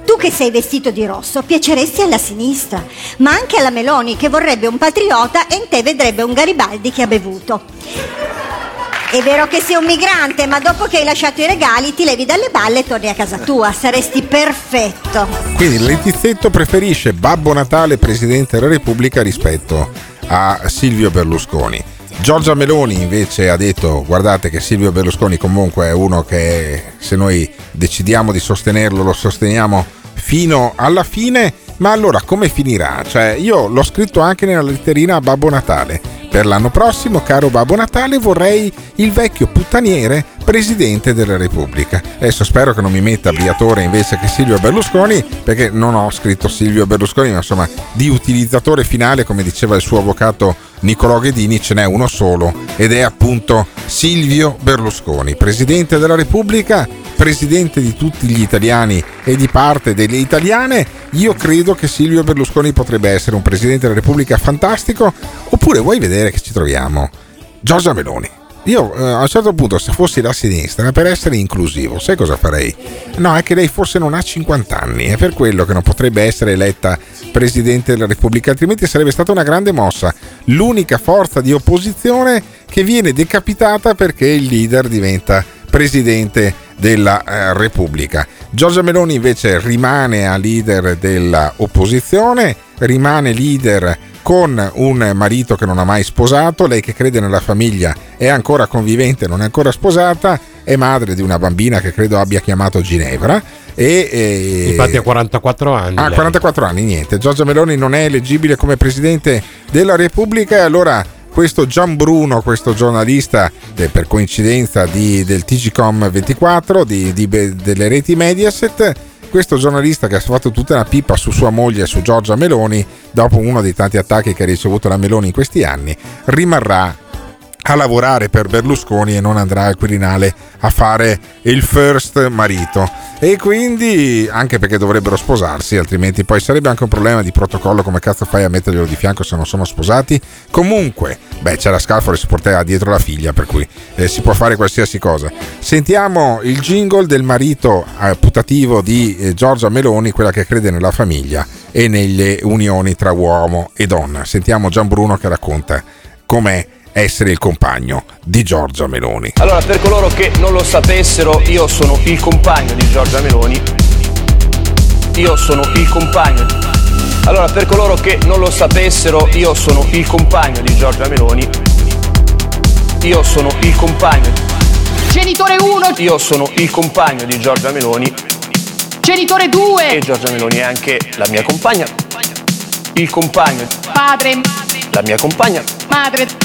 Tu che sei vestito di rosso piaceresti alla sinistra, ma anche alla Meloni che vorrebbe un patriota e in te vedrebbe un Garibaldi che ha bevuto. È vero che sei un migrante, ma dopo che hai lasciato i regali ti levi dalle balle e torni a casa tua. Saresti perfetto. Quindi Letizzetto preferisce Babbo Natale presidente della Repubblica rispetto a Silvio Berlusconi. Giorgia Meloni invece ha detto guardate che Silvio Berlusconi comunque è uno che se noi decidiamo di sostenerlo lo sosteniamo fino alla fine, ma allora come finirà? Cioè io l'ho scritto anche nella letterina a Babbo Natale. Per l'anno prossimo, caro Babbo Natale, vorrei il vecchio puttaniere presidente della Repubblica. Adesso spero che non mi metta Briatore invece che Silvio Berlusconi, perché non ho scritto Silvio Berlusconi, ma insomma di utilizzatore finale, come diceva il suo avvocato Niccolò Ghedini, ce n'è uno solo ed è appunto Silvio Berlusconi, presidente della Repubblica, presidente di tutti gli italiani e di parte delle italiane. Io credo che Silvio Berlusconi potrebbe essere un presidente della Repubblica fantastico, oppure vuoi vedere che ci troviamo? Giorgia Meloni. Io eh, a un certo punto, se fossi la sinistra, per essere inclusivo, sai cosa farei? No, è che lei forse non ha 50 anni, è per quello che non potrebbe essere eletta Presidente della Repubblica, altrimenti sarebbe stata una grande mossa. L'unica forza di opposizione che viene decapitata perché il leader diventa Presidente della eh, Repubblica. Giorgia Meloni invece rimane a leader dell'opposizione, rimane leader con un marito che non ha mai sposato, lei che crede nella famiglia è ancora convivente, non è ancora sposata, è madre di una bambina che credo abbia chiamato Ginevra. E, e- Infatti ha 44 anni. Ah, lei. 44 anni, niente. Giorgia Meloni non è eleggibile come presidente della Repubblica e allora questo Gian Bruno, questo giornalista eh, per coincidenza di- del TGCOM 24, di- di- delle reti Mediaset, questo giornalista che ha fatto tutta una pipa su sua moglie e su Giorgia Meloni, dopo uno dei tanti attacchi che ha ricevuto la Meloni in questi anni, rimarrà a lavorare per Berlusconi e non andrà al Quirinale a fare il first marito. E quindi, anche perché dovrebbero sposarsi, altrimenti poi sarebbe anche un problema di protocollo, come cazzo fai a metterglielo di fianco se non sono sposati? Comunque, beh, c'era Scalfore si portava dietro la figlia, per cui eh, si può fare qualsiasi cosa. Sentiamo il jingle del marito eh, putativo di eh, Giorgia Meloni, quella che crede nella famiglia e nelle unioni tra uomo e donna. Sentiamo Gian Bruno che racconta com'è essere il compagno di Giorgia Meloni. Allora, per coloro che non lo sapessero, io sono il compagno di Giorgia Meloni. Io sono il compagno. Allora, per coloro che non lo sapessero, io sono il compagno di Giorgia Meloni. Io sono il compagno. Genitore 1, Io sono il compagno di Giorgia Meloni genitore 2, e Giorgia Meloni è anche la mia compagna. Il compagno, padre, la mia compagna, madre,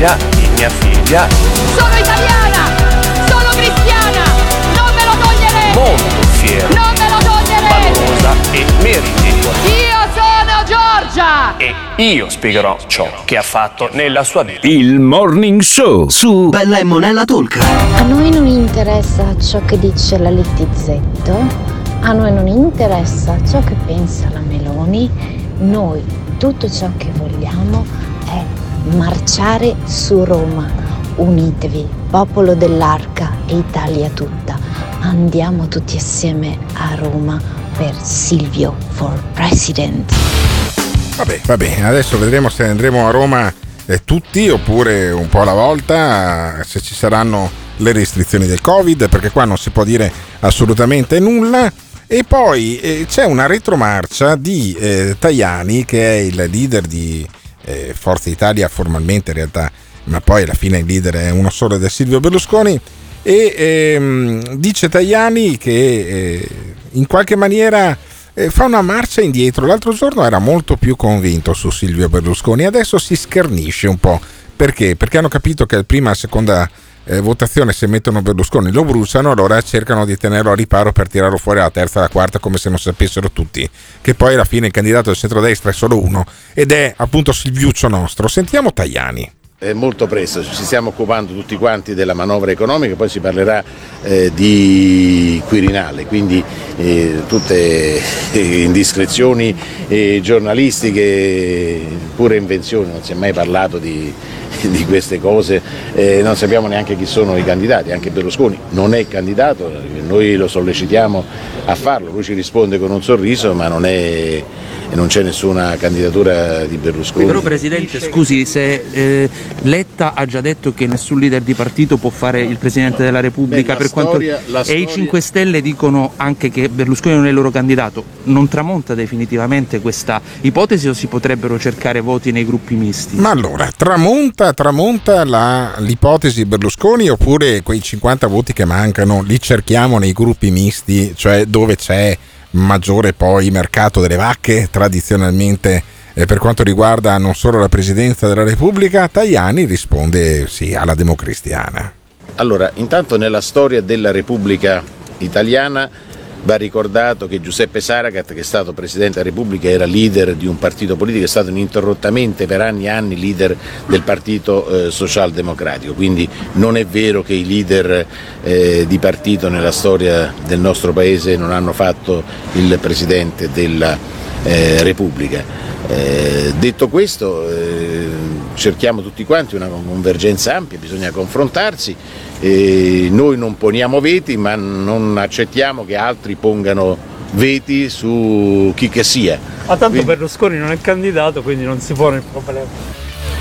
Italia. Sono italiana! Sono cristiana! Non me lo toglierete! Molto fiera, Non me lo toglierete! valorosa e meritevole. Io sono Giorgia! E io spiegherò ciò che ha fatto nella sua vita. Il Morning Show su Bella e Monella Talk. A noi non interessa ciò che dice la Littizzetto, a noi non interessa ciò che pensa la Meloni, noi tutto ciò che vogliamo è marciare su Roma. Unitevi, popolo dell'Arca e Italia tutta. Andiamo tutti assieme a Roma per Silvio for President. Vabbè, va bene, adesso vedremo se andremo a Roma eh, tutti oppure un po' alla volta, se ci saranno le restrizioni del Covid, perché qua non si può dire assolutamente nulla. E poi eh, c'è una retromarcia di eh, Tajani, che è il leader di eh, Forza Italia formalmente in realtà, ma poi alla fine il leader è uno solo ed è Silvio Berlusconi. E ehm, dice Tajani che eh, in qualche maniera eh, fa una marcia indietro. L'altro giorno era molto più convinto su Silvio Berlusconi, adesso si schernisce un po'. Perché? Perché hanno capito che al prima e al seconda eh, votazione se mettono Berlusconi lo bruciano, allora cercano di tenerlo a riparo per tirarlo fuori alla terza alla quarta come se non sapessero tutti. Che poi alla fine il candidato del centrodestra è solo uno ed è appunto Silviuccio nostro. Sentiamo Tajani. È molto presto, ci stiamo occupando tutti quanti della manovra economica, poi si parlerà eh, di Quirinale, quindi eh, tutte eh, indiscrezioni eh, giornalistiche, pure invenzioni, non si è mai parlato di, di queste cose, eh, non sappiamo neanche chi sono i candidati, anche Berlusconi non è candidato, noi lo sollecitiamo a farlo, lui ci risponde con un sorriso, ma non, è, non c'è nessuna candidatura di Berlusconi. Però Presidente, scusi, se eh, Letta ha già detto che nessun leader di partito può fare il Presidente della Repubblica Beh, per quanto... storia- e i storia- 5 Stelle dicono anche che Berlusconi non è il loro candidato, non tramonta definitivamente questa ipotesi o si potrebbero cercare voti nei gruppi misti? Ma allora, tramonta, tramonta la- l'ipotesi Berlusconi oppure quei 50 voti che mancano li cerchiamo nei gruppi misti, cioè dove c'è maggiore poi mercato delle vacche tradizionalmente eh, per quanto riguarda non solo la presidenza della Repubblica? Tajani risponde sì alla democristiana. Allora, intanto nella storia della Repubblica italiana va ricordato che Giuseppe Saragat, che è stato Presidente della Repubblica, era leader di un partito politico, è stato ininterrottamente per anni e anni leader del Partito eh, Socialdemocratico, quindi non è vero che i leader eh, di partito nella storia del nostro Paese non hanno fatto il Presidente della eh, Repubblica. Eh, detto questo, eh, cerchiamo tutti quanti una convergenza ampia, bisogna confrontarsi, e noi non poniamo veti ma non accettiamo che altri pongano veti su chi che sia. Ma tanto Quindi- Berlusconi non è candidato, quindi non si pone il problema.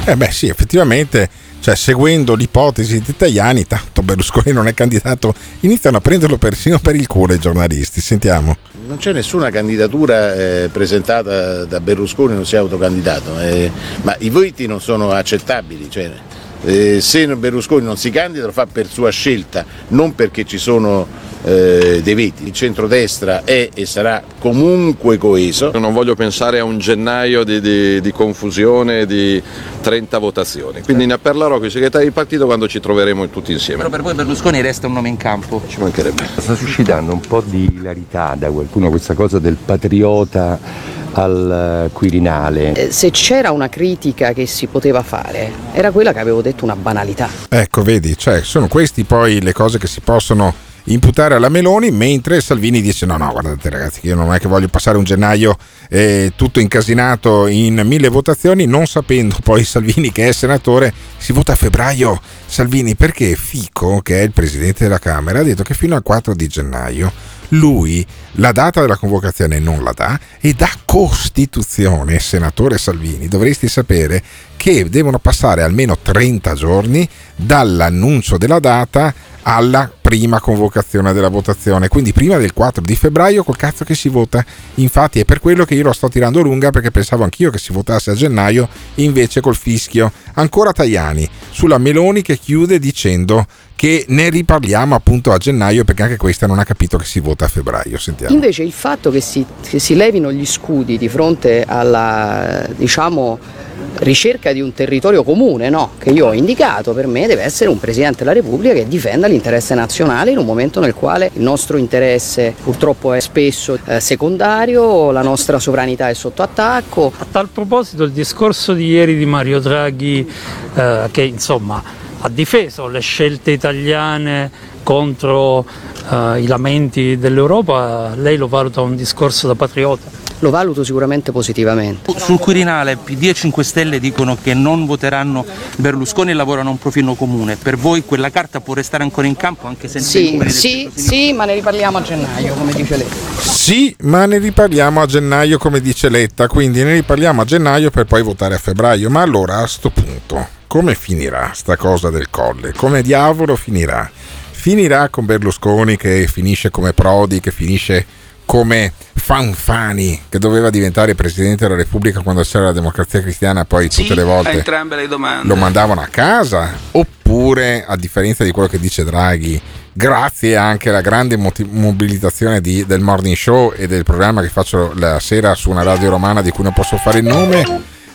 Eh beh sì, effettivamente, cioè, seguendo l'ipotesi di Tajani, tanto Berlusconi non è candidato, iniziano a prenderlo persino per il culo i giornalisti. Sentiamo. Non c'è nessuna candidatura eh, presentata da Berlusconi, non si è autocandidato, eh, ma i voti non sono accettabili. cioè, eh, se Berlusconi non si candida lo fa per sua scelta, non perché ci sono eh, dei veti. Il centrodestra è e sarà comunque coeso. Non voglio pensare a un gennaio di, di- di confusione di 30 votazioni. Quindi ne parlerò con i segretari di partito quando ci troveremo tutti insieme. Però per voi Berlusconi resta un nome in campo. Ci mancherebbe. Sta suscitando un po' di ilarità da qualcuno questa cosa del patriota al eh, Quirinale. Eh, Se c'era una critica che si poteva fare, era quella che avevo detto una banalità. Ecco, vedi, cioè, sono queste poi le cose che si possono imputare alla Meloni, mentre Salvini dice no, no, guardate ragazzi, che io non è che voglio passare un gennaio eh, tutto incasinato in mille votazioni, non sapendo poi Salvini che è senatore, si vota a febbraio. Salvini perché Fico, che è il presidente della Camera, ha detto che fino al 4 di gennaio lui la data della convocazione non la dà e da Costituzione, senatore Salvini, dovresti sapere che devono passare almeno 30 giorni dall'annuncio della data alla prima convocazione della votazione, quindi prima del 4 di febbraio col cazzo che si vota. Infatti è per quello che io lo sto tirando lunga perché pensavo anch'io che si votasse a gennaio, invece col fischio. Ancora Tajani sulla Meloni che chiude dicendo che ne riparliamo appunto a gennaio perché anche questa non ha capito che si vota a febbraio. Sentiamo. Invece il fatto che si, che si levino gli scudi di fronte alla, diciamo, ricerca di un territorio comune no? che io ho indicato per me deve essere un Presidente della Repubblica che difenda l'interesse nazionale in un momento nel quale il nostro interesse purtroppo è spesso eh, secondario, la nostra sovranità è sotto attacco. A tal proposito il discorso di ieri di Mario Draghi eh, che insomma ha difeso le scelte italiane contro eh, i lamenti dell'Europa, lei lo valuta un discorso da patriota? Lo valuto sicuramente positivamente. Sul Quirinale PD e 5 Stelle dicono che non voteranno Berlusconi e lavorano a un profilo comune. Per voi quella carta può restare ancora in campo anche senza i Sì, del sì, sì, ma ne riparliamo a gennaio, come dice lei. Sì, ma ne riparliamo a gennaio come dice Letta, quindi ne riparliamo a gennaio per poi votare a febbraio. Ma allora a sto punto, come finirà sta cosa del colle? Come diavolo finirà? Finirà con Berlusconi che finisce come Prodi, che finisce come Fanfani, che doveva diventare Presidente della Repubblica quando c'era la democrazia cristiana, poi tutte le volte le lo mandavano a casa. Oppure a differenza di quello che dice Draghi grazie anche alla grande mobilitazione di- del morning show e del programma che faccio la sera su una radio romana di cui non posso fare il nome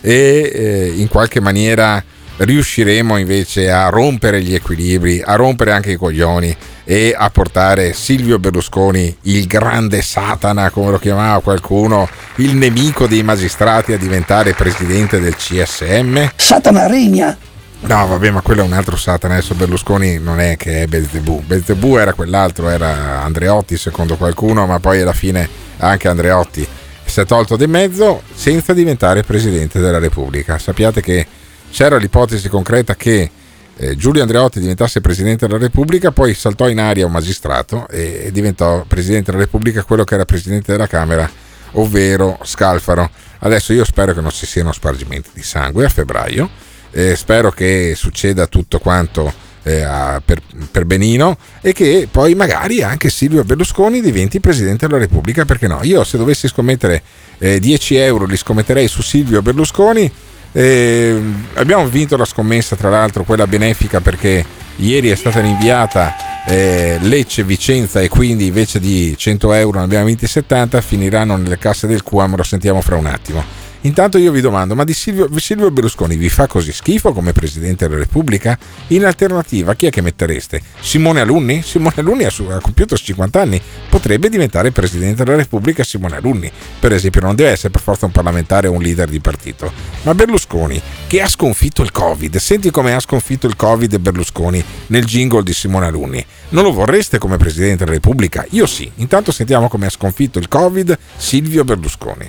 e eh, in qualche maniera riusciremo invece a rompere gli equilibri a rompere anche i coglioni e a portare Silvio Berlusconi il grande Satana come lo chiamava qualcuno il nemico dei magistrati a diventare presidente del CSM Satana regna. No, vabbè, ma quello è un altro Satana. Adesso Berlusconi non è che è Belzebù. Belzebù era quell'altro, era Andreotti secondo qualcuno, ma poi alla fine anche Andreotti si è tolto di mezzo senza diventare Presidente della Repubblica. Sappiate che c'era l'ipotesi concreta che eh, Giulio Andreotti diventasse Presidente della Repubblica, poi saltò in aria un magistrato e, e diventò Presidente della Repubblica quello che era Presidente della Camera, ovvero Scalfaro. Adesso io spero che non ci siano spargimenti di sangue a febbraio. Eh, spero che succeda tutto quanto eh, a- per, per benino e che poi magari anche Silvio Berlusconi diventi Presidente della Repubblica, perché no? Io se dovessi scommettere eh, 10 euro li scommetterei su Silvio Berlusconi. Eh, abbiamo vinto la scommessa, tra l'altro, quella benefica perché ieri è stata rinviata eh, Lecce, Vicenza e quindi invece di 100 euro ne abbiamo vinti 70, finiranno nelle casse del QAM, lo sentiamo fra un attimo. Intanto io vi domando, ma di Silvio, Silvio Berlusconi vi fa così schifo come Presidente della Repubblica? In alternativa, chi è che mettereste? Simone Alunni? Simone Alunni ha, su- ha compiuto 50 anni, potrebbe diventare Presidente della Repubblica Simone Alunni. Per esempio, non deve essere per forza un parlamentare o un leader di partito. Ma Berlusconi, che ha sconfitto il Covid, senti come ha sconfitto il Covid Berlusconi nel jingle di Simone Alunni. Non lo vorreste come Presidente della Repubblica? Io sì. Intanto sentiamo come ha sconfitto il Covid Silvio Berlusconi.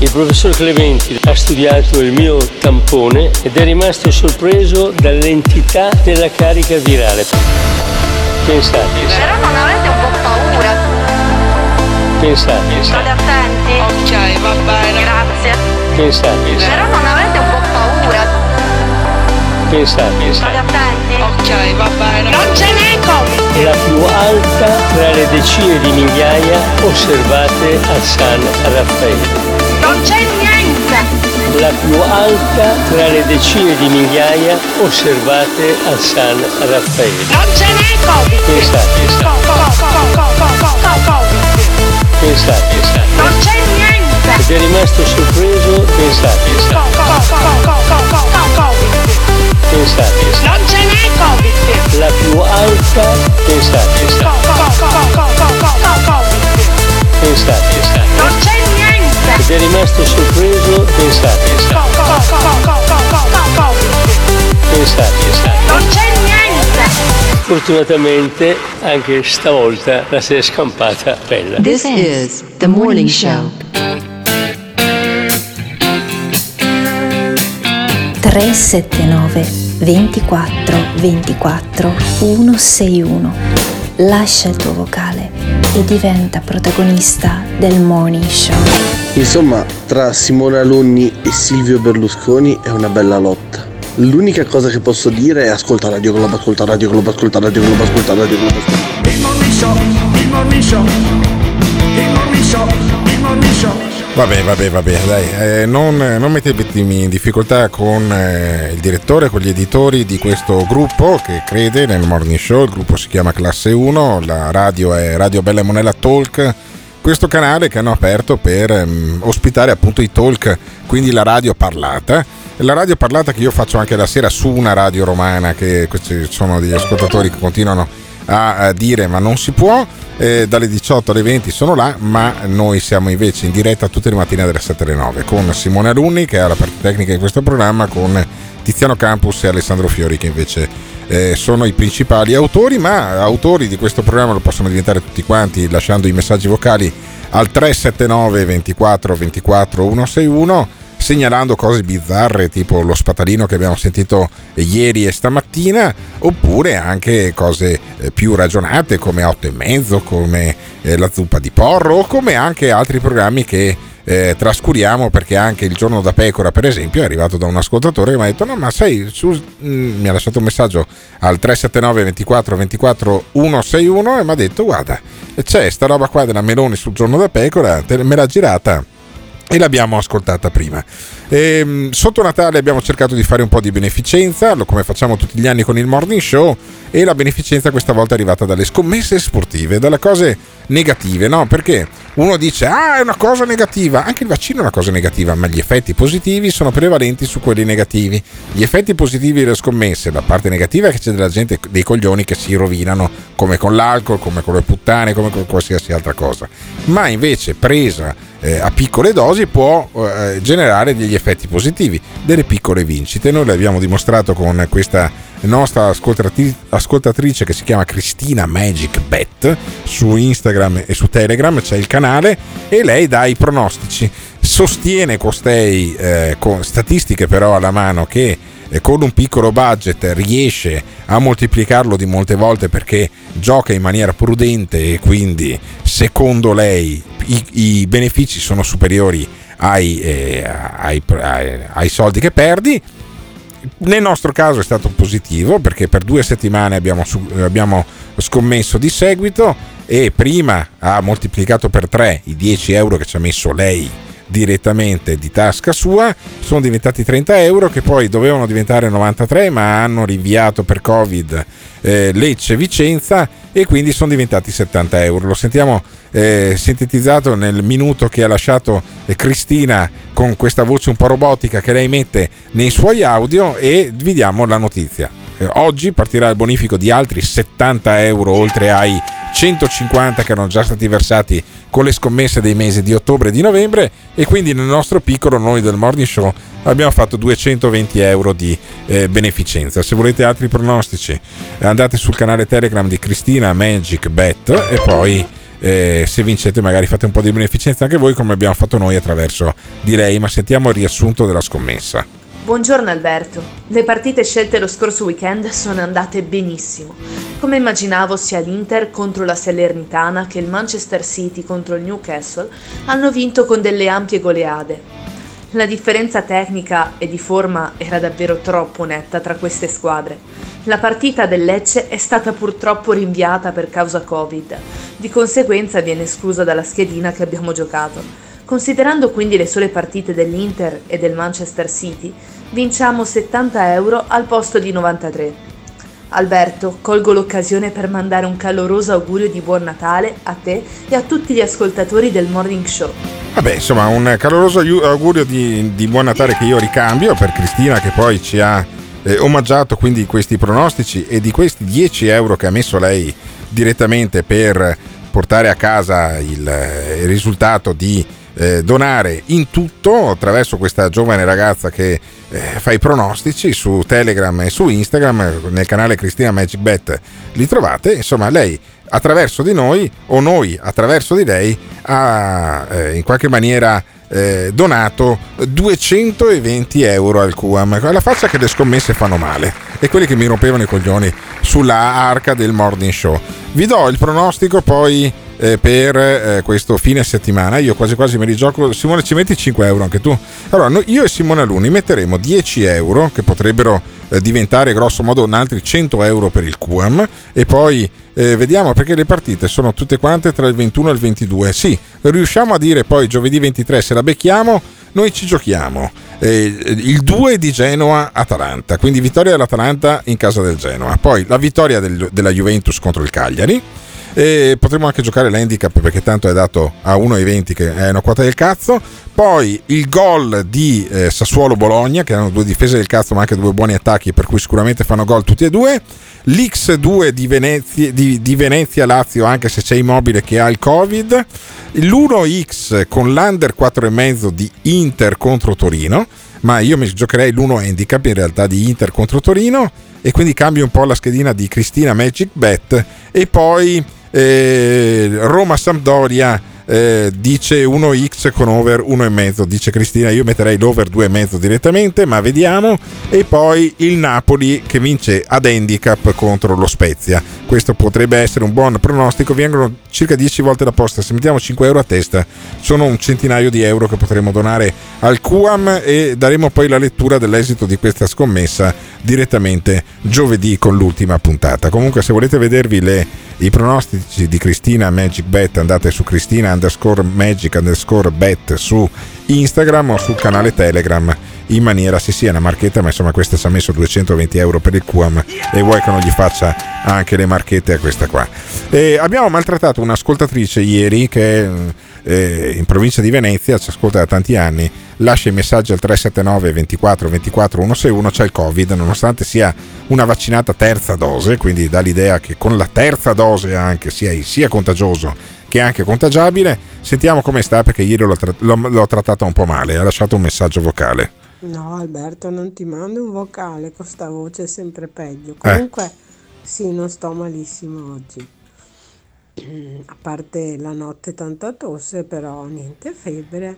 Il professor Clementi ha studiato il mio tampone ed è rimasto sorpreso dall'entità della carica virale. Pensate, Però non avete un po' paura. pensate, State attenti. Ok, va bene. Grazie. pensate, Però non avete un po' paura. pensate. State attenti. Ok, va bene. Non ce n'è Covid. La più alta tra le decine di migliaia osservate a San Raffaele. Non c'è niente. La più alta tra le decine di migliaia osservate a San Raffaele. Non ce n'è Covid. Pensate, Covid. pensate, Non c'è niente. ed è rimasto sorpreso, pensate, pensate, Non ce n'è Covid. la più alta, pensate, co- Covid. pensate, Non c'è niente. Ed è rimasto sorpreso, pensate, Covid. pensate. Non c'è niente. Fortunatamente anche stavolta la si è scampata bella. This is the morning show. 379 24 24 161. Lascia il tuo vocale e diventa protagonista del morning show. Insomma, tra Simone Alunni e Silvio Berlusconi è una bella lotta. L'unica cosa che posso dire è ascolta Radio Globo, ascolta Radio Globo, ascolta Radio Globo, ascolta Radio Globo. Ascolta. Il morning show, il morning show, il morning show, il morning show. Vabbè, vabbè, vabbè, dai, eh, non, non mettetemi in difficoltà con eh, il direttore, con gli editori di questo gruppo che crede nel morning show, il gruppo si chiama Classe 1, la radio è Radio Bella e Monella Talk, questo canale che hanno aperto per ehm, ospitare appunto i talk, quindi la radio parlata. La radio parlata che io faccio anche la sera su una radio romana, che questi sono degli ascoltatori che continuano a, a dire ma non si può. Eh, dalle 18 alle 20 sono là, ma noi siamo invece in diretta tutte le mattine dalle 7 alle 9 con Simone Alunni che ha la parte tecnica di questo programma, con Tiziano Campus e Alessandro Fiori che invece eh, sono i principali autori, ma autori di questo programma lo possono diventare tutti quanti lasciando i messaggi vocali al 379 24 24 161 segnalando cose bizzarre tipo lo spatalino che abbiamo sentito ieri e stamattina oppure anche cose eh, più ragionate come 8 e mezzo come eh, la zuppa di porro o come anche altri programmi che eh, trascuriamo perché anche il giorno da pecora per esempio è arrivato da un ascoltatore che mi ha detto no ma sai su, mm, mi ha lasciato un messaggio al 379 24 24 161 e mi ha detto guarda c'è sta roba qua della Meloni sul giorno da pecora te, me l'ha girata e l'abbiamo ascoltata prima. E, ehm, sotto Natale abbiamo cercato di fare un po' di beneficenza, come facciamo tutti gli anni con il morning show, e la beneficenza questa volta è arrivata dalle scommesse sportive, dalle cose negative, no? Perché uno dice, ah, è una cosa negativa, anche il vaccino è una cosa negativa, ma gli effetti positivi sono prevalenti su quelli negativi. Gli effetti positivi delle scommesse, la parte negativa è che c'è della gente, dei coglioni che si rovinano, come con l'alcol, come con le puttane, come con qualsiasi altra cosa. Ma invece presa eh, a piccole dosi può eh, generare degli effetti positivi, delle piccole vincite. Noi l'abbiamo dimostrato con questa nostra ascoltatrice che si chiama Cristina Magic Bet su Instagram e su Telegram c'è il canale e lei dà i pronostici sostiene costei eh, con statistiche però alla mano che eh, con un piccolo budget riesce a moltiplicarlo di molte volte perché gioca in maniera prudente e quindi secondo lei i, i benefici sono superiori ai, eh, ai, ai, ai soldi che perdi? Nel nostro caso è stato positivo perché per due settimane abbiamo, abbiamo, scommesso di seguito e prima ha moltiplicato per tre i 10 euro che ci ha messo lei direttamente di tasca sua, sono diventati 30 euro che poi dovevano diventare 93 ma hanno rinviato per Covid eh, Lecce Vicenza e quindi sono diventati 70 euro. Lo sentiamo eh, sintetizzato nel minuto che ha lasciato eh, Cristina con questa voce un po' robotica che lei mette nei suoi audio e vi diamo la notizia. Eh, oggi partirà il bonifico di altri 70 euro oltre ai 150 che erano già stati versati con le scommesse dei mesi di ottobre e di novembre e quindi nel nostro piccolo noi del Morning Show abbiamo fatto 220 euro di eh, beneficenza. Se volete altri pronostici andate sul canale Telegram di Cristina Magic Bet e poi eh, se vincete magari fate un po' di beneficenza anche voi come abbiamo fatto noi attraverso di lei, ma sentiamo il riassunto della scommessa. Buongiorno Alberto, le partite scelte lo scorso weekend sono andate benissimo. Come immaginavo sia l'Inter contro la Salernitana che il Manchester City contro il Newcastle hanno vinto con delle ampie goleade. La differenza tecnica e di forma era davvero troppo netta tra queste squadre. La partita del Lecce è stata purtroppo rinviata per causa Covid, di conseguenza viene esclusa dalla schedina che abbiamo giocato. Considerando quindi le sole partite dell'Inter e del Manchester City, vinciamo 70 euro al posto di 93. Alberto, colgo l'occasione per mandare un caloroso augurio di buon Natale a te e a tutti gli ascoltatori del Morning Show. Vabbè, insomma, un caloroso augurio di, di buon Natale che io ricambio per Cristina che poi ci ha eh, omaggiato quindi questi pronostici e di questi 10 euro che ha messo lei direttamente per portare a casa il, il risultato di eh, donare in tutto attraverso questa giovane ragazza che eh, fa i pronostici su Telegram e su Instagram nel canale Cristina Magic Bet li trovate insomma lei attraverso di noi o noi attraverso di lei ha eh, in qualche maniera eh, donato 220 euro al QAM. La faccia che le scommesse fanno male e quelli che mi rompevano i coglioni sulla arca del morning show. Vi do il pronostico poi eh, per eh, questo fine settimana. Io quasi quasi me li gioco. Simone, ci metti 5 euro anche tu? Allora, no, io e Simone Aluni metteremo 10 euro che potrebbero eh, diventare grosso modo un altri 100 euro per il QAM e poi eh, vediamo perché le partite sono tutte quante tra il 21 e il 22. Sì, riusciamo a dire poi giovedì 23 se la becchiamo, noi ci giochiamo. Eh, il 2 di Genoa-Atalanta, quindi vittoria dell'Atalanta in casa del Genoa. Poi la vittoria del, della Juventus contro il Cagliari E potremo anche giocare l'handicap perché tanto è dato a 1,20 che è una quota del cazzo. Poi il gol di eh, Sassuolo-Bologna, che hanno due difese del cazzo ma anche due buoni attacchi, per cui sicuramente fanno gol tutti e due. L'X2 di Venezia, di, di Venezia Lazio, anche se c'è Immobile che ha il Covid. L'1X con l'Under 4,5 di Inter contro Torino. Ma io mi giocherei l'1 handicap in realtà di Inter contro Torino e quindi cambio un po' la schedina di Cristina Magic Bet e poi eh, Roma Sampdoria eh, dice 1x con over 1,5 dice Cristina io metterei l'over 2,5 direttamente ma vediamo. E poi il Napoli che vince ad handicap contro lo Spezia. Questo potrebbe essere un buon pronostico. Vengono circa 10 volte la posta. Se mettiamo 5 euro a testa sono un centinaio di euro che potremo donare al QAM e daremo poi la lettura dell'esito di questa scommessa direttamente giovedì con l'ultima puntata. Comunque se volete vedervi le, i pronostici di Cristina Magic Bet andate su Cristina underscore magic underscore bet su Instagram o sul canale Telegram in maniera sì sì è una marchetta ma insomma questa ci ha messo 220 euro per il QAM e vuoi che non gli faccia anche le marchette a questa qua. E abbiamo maltrattato un'ascoltatrice ieri che eh, in provincia di Venezia ci ascolta da tanti anni lascia i messaggi al 379 24 24 161 c'è il covid nonostante sia una vaccinata terza dose quindi dà l'idea che con la terza dose anche sia, sia contagioso che è anche contagiabile. Sentiamo come sta perché ieri l'ho, tra- l'ho, l'ho trattata un po' male, ha lasciato un messaggio vocale. No Alberto, non ti mando un vocale, con sta voce è sempre peggio. Comunque, sì, non sto malissimo oggi. A parte la notte tanta tosse, però niente febbre,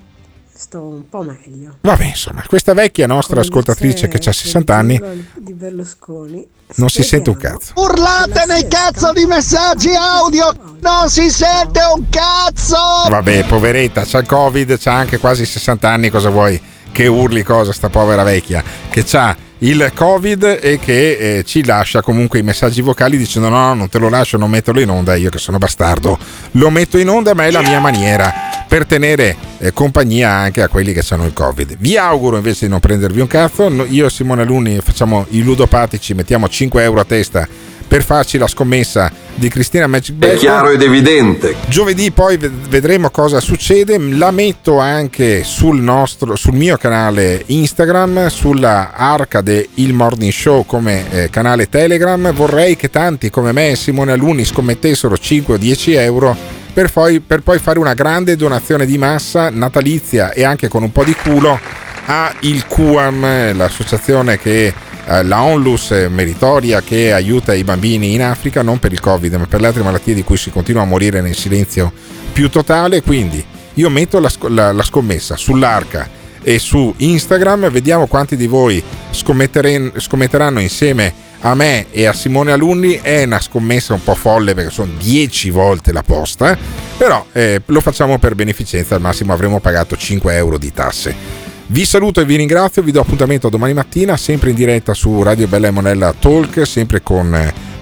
sto un po' meglio. Vabbè, insomma, questa vecchia nostra Come ascoltatrice che ha 60 anni di Berlusconi. non si sente un cazzo. Urlate nei cazzo di messaggi audio! Non si sente un cazzo! Vabbè, poveretta, c'ha il covid, c'ha anche quasi 60 anni, cosa vuoi? Che urli cosa sta povera vecchia? Che c'ha il covid e che eh, ci lascia comunque i messaggi vocali dicendo no, no, non te lo lascio, non metterlo in onda, io che sono bastardo. Lo metto in onda, ma è la mia maniera per tenere eh, compagnia anche a quelli che hanno il covid. Vi auguro invece di non prendervi un cazzo, io e Simone Alunni facciamo i ludopatici, mettiamo 5 euro a testa per farci la scommessa di Cristina Magic. È chiaro ed evidente. Giovedì poi ved- vedremo cosa succede. La metto anche sul, nostro, sul mio canale Instagram, sulla Arcade Il Morning Show come eh, canale Telegram. Vorrei che tanti come me e Simone Alunni scommettessero 5 o 10 euro per poi, per poi fare una grande donazione di massa natalizia e anche con un po' di culo a il QAM, l'associazione che eh, la Onlus meritoria che aiuta i bambini in Africa non per il Covid ma per le altre malattie di cui si continua a morire nel silenzio più totale. Quindi io metto la, la- la scommessa sull'arca e su Instagram, vediamo quanti di voi scommetteranno insieme a me e a Simone Alunni. È una scommessa un po' folle perché sono 10 volte la posta, però eh, lo facciamo per beneficenza, al massimo avremo pagato 5 euro di tasse. Vi saluto e vi ringrazio, vi do appuntamento domani mattina, sempre in diretta su Radio Bella e Monella Talk, sempre con,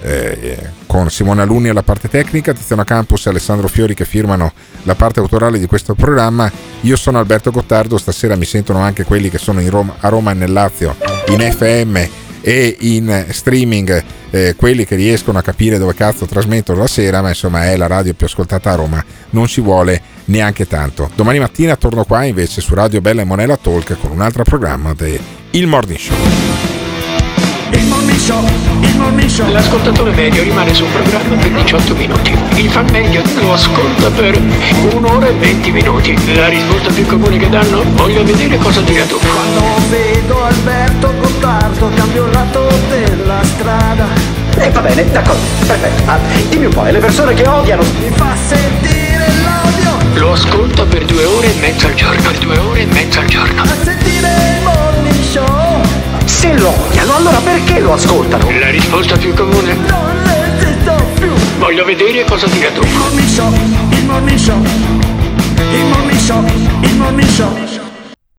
eh, con Simone Alunni alla parte tecnica, Tiziano Campus e Alessandro Fiori che firmano la parte autorale di questo programma. Io sono Alberto Gottardo, stasera mi sentono anche quelli che sono Roma, a Roma e nel Lazio, in FM e in streaming, eh, quelli che riescono a capire dove cazzo trasmettono la sera, ma insomma è la radio più ascoltata a Roma, non ci vuole neanche tanto. Domani mattina torno qua invece su Radio Bella e Monella Talk con un altro programma di Il Morning Show. Il morning show, il morning show. L'ascoltatore medio rimane sul programma per 18 minuti. Il fan medio lo ascolta per un'ora e 20 minuti. La risposta più comune che danno? Voglio vedere cosa dirà tu. Quando vedo Alberto Gottardo cambio il lato della strada. E va bene, d'accordo, perfetto. Ah, dimmi un po', e le persone che odiano? Mi fa sentire. Lo ascolto per due ore e mezza al giorno. Per due ore e mezza al giorno. A sentire il morning show. Se lo odiano, allora perché lo ascoltano? La risposta più comune? Non esisto più. Voglio vedere cosa dirà tu. Il morning show, il morning show. Il morning show, il morning show.